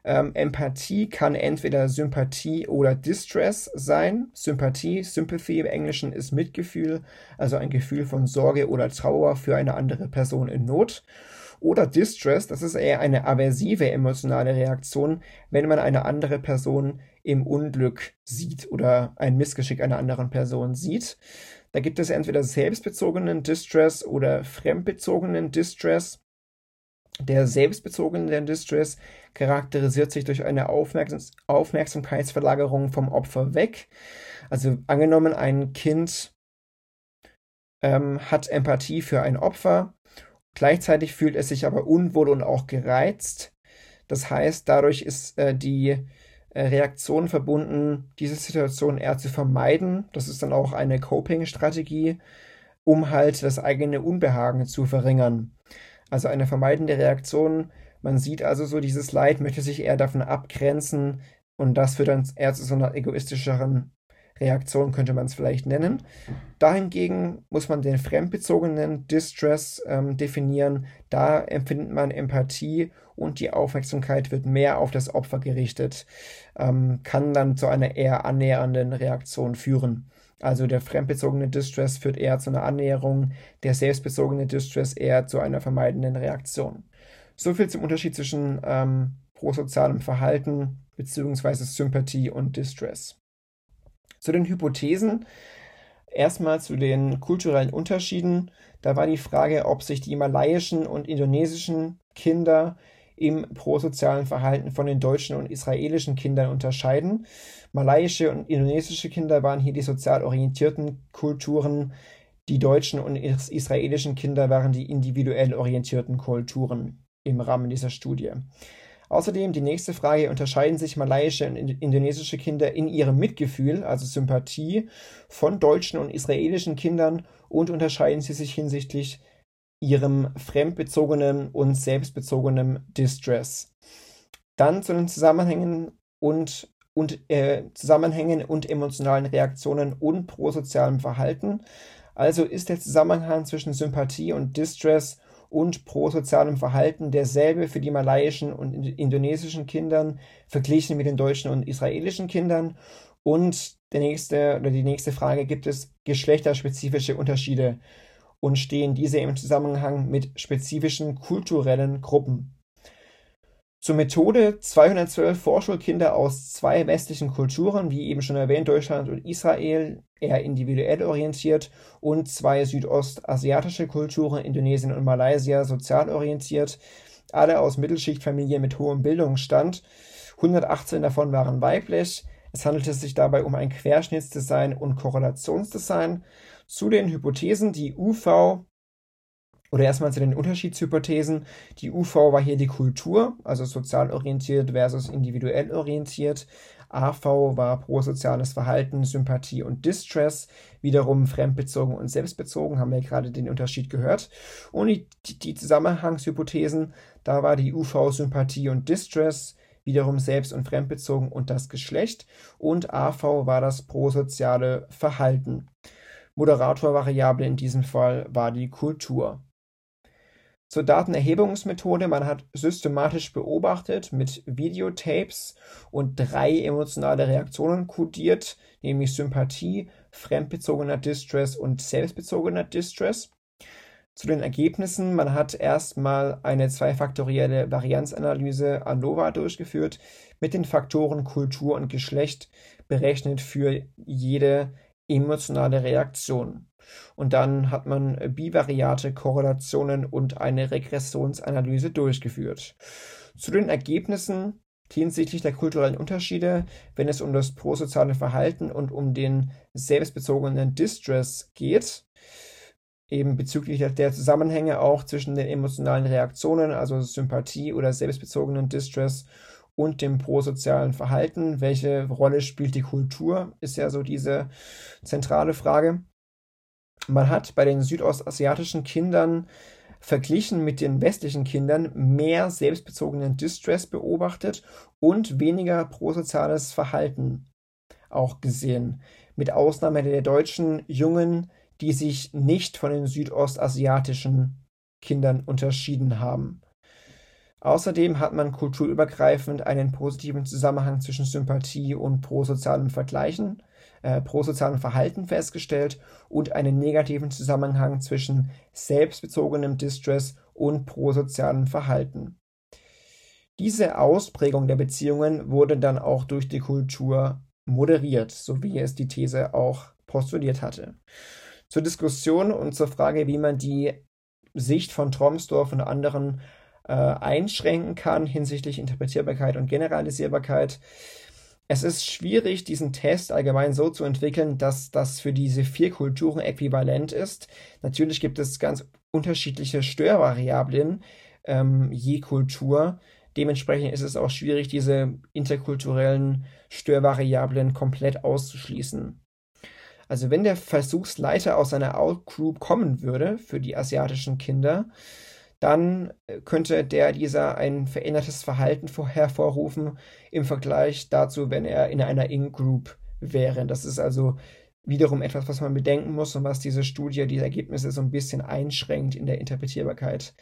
Ähm, Empathie kann entweder Sympathie oder Distress sein. Sympathie, Sympathy im Englischen ist Mitgefühl, also ein Gefühl von Sorge oder Trauer für eine andere Person in Not. Oder Distress, das ist eher eine aversive emotionale Reaktion, wenn man eine andere Person im Unglück sieht oder ein Missgeschick einer anderen Person sieht. Da gibt es entweder selbstbezogenen Distress oder fremdbezogenen Distress. Der selbstbezogene Distress charakterisiert sich durch eine Aufmerksam Aufmerksamkeitsverlagerung vom Opfer weg. Also angenommen, ein Kind ähm, hat Empathie für ein Opfer, gleichzeitig fühlt es sich aber unwohl und auch gereizt. Das heißt, dadurch ist äh, die äh, Reaktion verbunden, diese Situation eher zu vermeiden. Das ist dann auch eine Coping-Strategie, um halt das eigene Unbehagen zu verringern. Also eine vermeidende Reaktion. Man sieht also so dieses Leid, möchte sich eher davon abgrenzen und das führt dann eher zu so einer egoistischeren Reaktion, könnte man es vielleicht nennen. Dahingegen muss man den fremdbezogenen Distress ähm, definieren. Da empfindet man Empathie und die Aufmerksamkeit wird mehr auf das Opfer gerichtet, ähm, kann dann zu einer eher annähernden Reaktion führen. Also der fremdbezogene Distress führt eher zu einer Annäherung, der selbstbezogene Distress eher zu einer vermeidenden Reaktion. So viel zum Unterschied zwischen ähm, prosozialem Verhalten bzw. Sympathie und Distress. Zu den Hypothesen. Erstmal zu den kulturellen Unterschieden. Da war die Frage, ob sich die malayischen und indonesischen Kinder im prosozialen Verhalten von den deutschen und israelischen Kindern unterscheiden. Malayische und indonesische Kinder waren hier die sozial orientierten Kulturen, die deutschen und israelischen Kinder waren die individuell orientierten Kulturen im Rahmen dieser Studie. Außerdem die nächste Frage, unterscheiden sich malayische und indonesische Kinder in ihrem Mitgefühl, also Sympathie, von deutschen und israelischen Kindern und unterscheiden sie sich hinsichtlich ihrem fremdbezogenen und selbstbezogenen Distress. Dann zu den Zusammenhängen und, und äh, Zusammenhängen und emotionalen Reaktionen und prosozialem Verhalten. Also ist der Zusammenhang zwischen Sympathie und Distress und prosozialem Verhalten derselbe für die malayischen und indonesischen Kindern verglichen mit den deutschen und israelischen Kindern. Und der nächste oder die nächste Frage, gibt es geschlechterspezifische Unterschiede und stehen diese im Zusammenhang mit spezifischen kulturellen Gruppen. Zur Methode 212 Vorschulkinder aus zwei westlichen Kulturen, wie eben schon erwähnt, Deutschland und Israel, eher individuell orientiert und zwei südostasiatische Kulturen, Indonesien und Malaysia, sozial orientiert, alle aus Mittelschichtfamilien mit hohem Bildungsstand. 118 davon waren weiblich. Es handelte sich dabei um ein Querschnittsdesign und Korrelationsdesign. Zu den Hypothesen, die UV oder erstmal zu den Unterschiedshypothesen. Die UV war hier die Kultur, also sozial orientiert versus individuell orientiert. AV war prosoziales Verhalten, Sympathie und Distress, wiederum fremdbezogen und selbstbezogen, haben wir gerade den Unterschied gehört. Und die, die Zusammenhangshypothesen, da war die UV Sympathie und Distress, wiederum selbst- und fremdbezogen und das Geschlecht. Und AV war das prosoziale Verhalten. Moderatorvariable in diesem Fall war die Kultur. Zur Datenerhebungsmethode. Man hat systematisch beobachtet mit Videotapes und drei emotionale Reaktionen kodiert, nämlich Sympathie, fremdbezogener Distress und selbstbezogener Distress. Zu den Ergebnissen. Man hat erstmal eine zweifaktorielle Varianzanalyse ANOVA durchgeführt mit den Faktoren Kultur und Geschlecht berechnet für jede emotionale Reaktion. Und dann hat man bivariate Korrelationen und eine Regressionsanalyse durchgeführt. Zu den Ergebnissen hinsichtlich der kulturellen Unterschiede, wenn es um das prosoziale Verhalten und um den selbstbezogenen Distress geht. eben bezüglich der Zusammenhänge auch zwischen den emotionalen Reaktionen, also Sympathie oder selbstbezogenen Distress und dem prosozialen Verhalten. Welche Rolle spielt die Kultur? Ist ja so diese zentrale Frage. Man hat bei den südostasiatischen Kindern verglichen mit den westlichen Kindern mehr selbstbezogenen Distress beobachtet und weniger prosoziales Verhalten auch gesehen. Mit Ausnahme der deutschen Jungen, die sich nicht von den südostasiatischen Kindern unterschieden haben. Außerdem hat man kulturübergreifend einen positiven Zusammenhang zwischen Sympathie und prosozialem Vergleichen, äh, prosozialem Verhalten festgestellt und einen negativen Zusammenhang zwischen selbstbezogenem Distress und prosozialem Verhalten. Diese Ausprägung der Beziehungen wurde dann auch durch die Kultur moderiert, so wie es die These auch postuliert hatte. Zur Diskussion und zur Frage, wie man die Sicht von Tromsdorf und anderen äh, einschränken kann hinsichtlich Interpretierbarkeit und Generalisierbarkeit. Es ist schwierig, diesen Test allgemein so zu entwickeln, dass das für diese vier Kulturen äquivalent ist. Natürlich gibt es ganz unterschiedliche Störvariablen ähm, je Kultur. Dementsprechend ist es auch schwierig, diese interkulturellen Störvariablen komplett auszuschließen. Also wenn der Versuchsleiter aus einer Outgroup kommen würde für die asiatischen Kinder, dann äh, könnte der dieser ein verändertes Verhalten hervorrufen im Vergleich dazu, wenn er in einer In-Group wäre. Das ist also wiederum etwas, was man bedenken muss und was diese Studie, die Ergebnisse so ein bisschen einschränkt in der Interpretierbarkeit.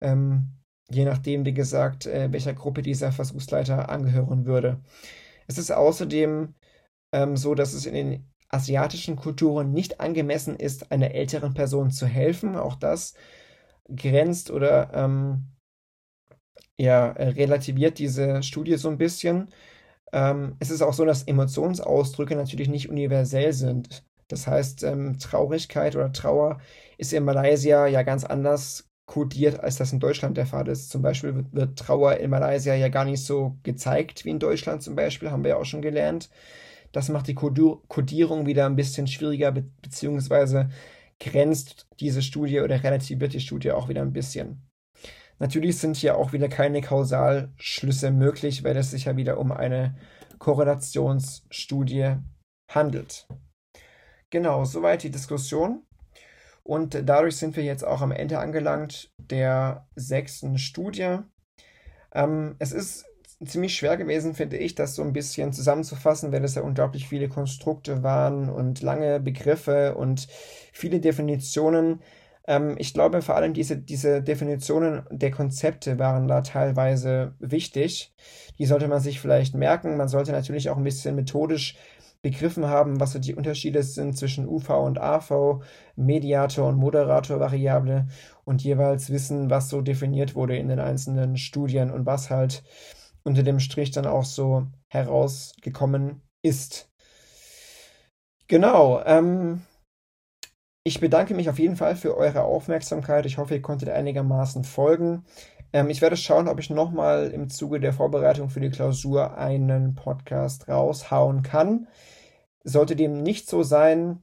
Ähm, je nachdem, wie gesagt, äh, welcher Gruppe dieser Versuchsleiter angehören würde. Es ist außerdem ähm, so, dass es in den asiatischen Kulturen nicht angemessen ist, einer älteren Person zu helfen. Auch das grenzt oder ähm, ja, relativiert diese Studie so ein bisschen. Ähm, es ist auch so, dass Emotionsausdrücke natürlich nicht universell sind. Das heißt, ähm, Traurigkeit oder Trauer ist in Malaysia ja ganz anders kodiert, als das in Deutschland der Fall ist. Zum Beispiel wird, wird Trauer in Malaysia ja gar nicht so gezeigt wie in Deutschland zum Beispiel, haben wir ja auch schon gelernt. Das macht die Kodierung wieder ein bisschen schwieriger, be beziehungsweise grenzt diese Studie oder relativiert die Studie auch wieder ein bisschen. Natürlich sind hier auch wieder keine Kausalschlüsse möglich, weil es sich ja wieder um eine Korrelationsstudie handelt. Genau, soweit die Diskussion. Und dadurch sind wir jetzt auch am Ende angelangt der sechsten Studie. Ähm, es ist ziemlich schwer gewesen, finde ich, das so ein bisschen zusammenzufassen, weil es ja unglaublich viele Konstrukte waren und lange Begriffe und viele Definitionen. Ähm, ich glaube, vor allem diese, diese Definitionen der Konzepte waren da teilweise wichtig. Die sollte man sich vielleicht merken. Man sollte natürlich auch ein bisschen methodisch begriffen haben, was so die Unterschiede sind zwischen UV und AV, Mediator und Moderator-Variable und jeweils wissen, was so definiert wurde in den einzelnen Studien und was halt unter dem Strich dann auch so herausgekommen ist. Genau. Ähm, ich bedanke mich auf jeden Fall für eure Aufmerksamkeit. Ich hoffe, ihr konntet einigermaßen folgen. Ähm, ich werde schauen, ob ich nochmal im Zuge der Vorbereitung für die Klausur einen Podcast raushauen kann. Sollte dem nicht so sein,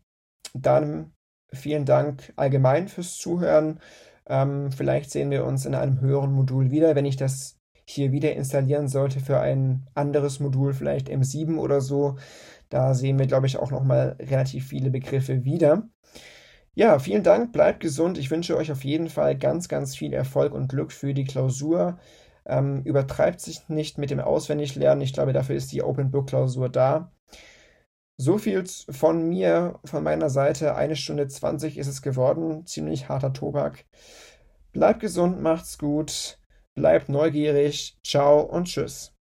dann vielen Dank allgemein fürs Zuhören. Ähm, vielleicht sehen wir uns in einem höheren Modul wieder, wenn ich das hier wieder installieren sollte für ein anderes Modul, vielleicht M7 oder so. Da sehen wir, glaube ich, auch nochmal relativ viele Begriffe wieder. Ja, vielen Dank, bleibt gesund. Ich wünsche euch auf jeden Fall ganz, ganz viel Erfolg und Glück für die Klausur. Ähm, übertreibt sich nicht mit dem Auswendiglernen. Ich glaube, dafür ist die Open Book Klausur da. So viel von mir, von meiner Seite. Eine Stunde 20 ist es geworden. Ziemlich harter Tobak. Bleibt gesund, macht's gut. Bleibt neugierig. Ciao und tschüss.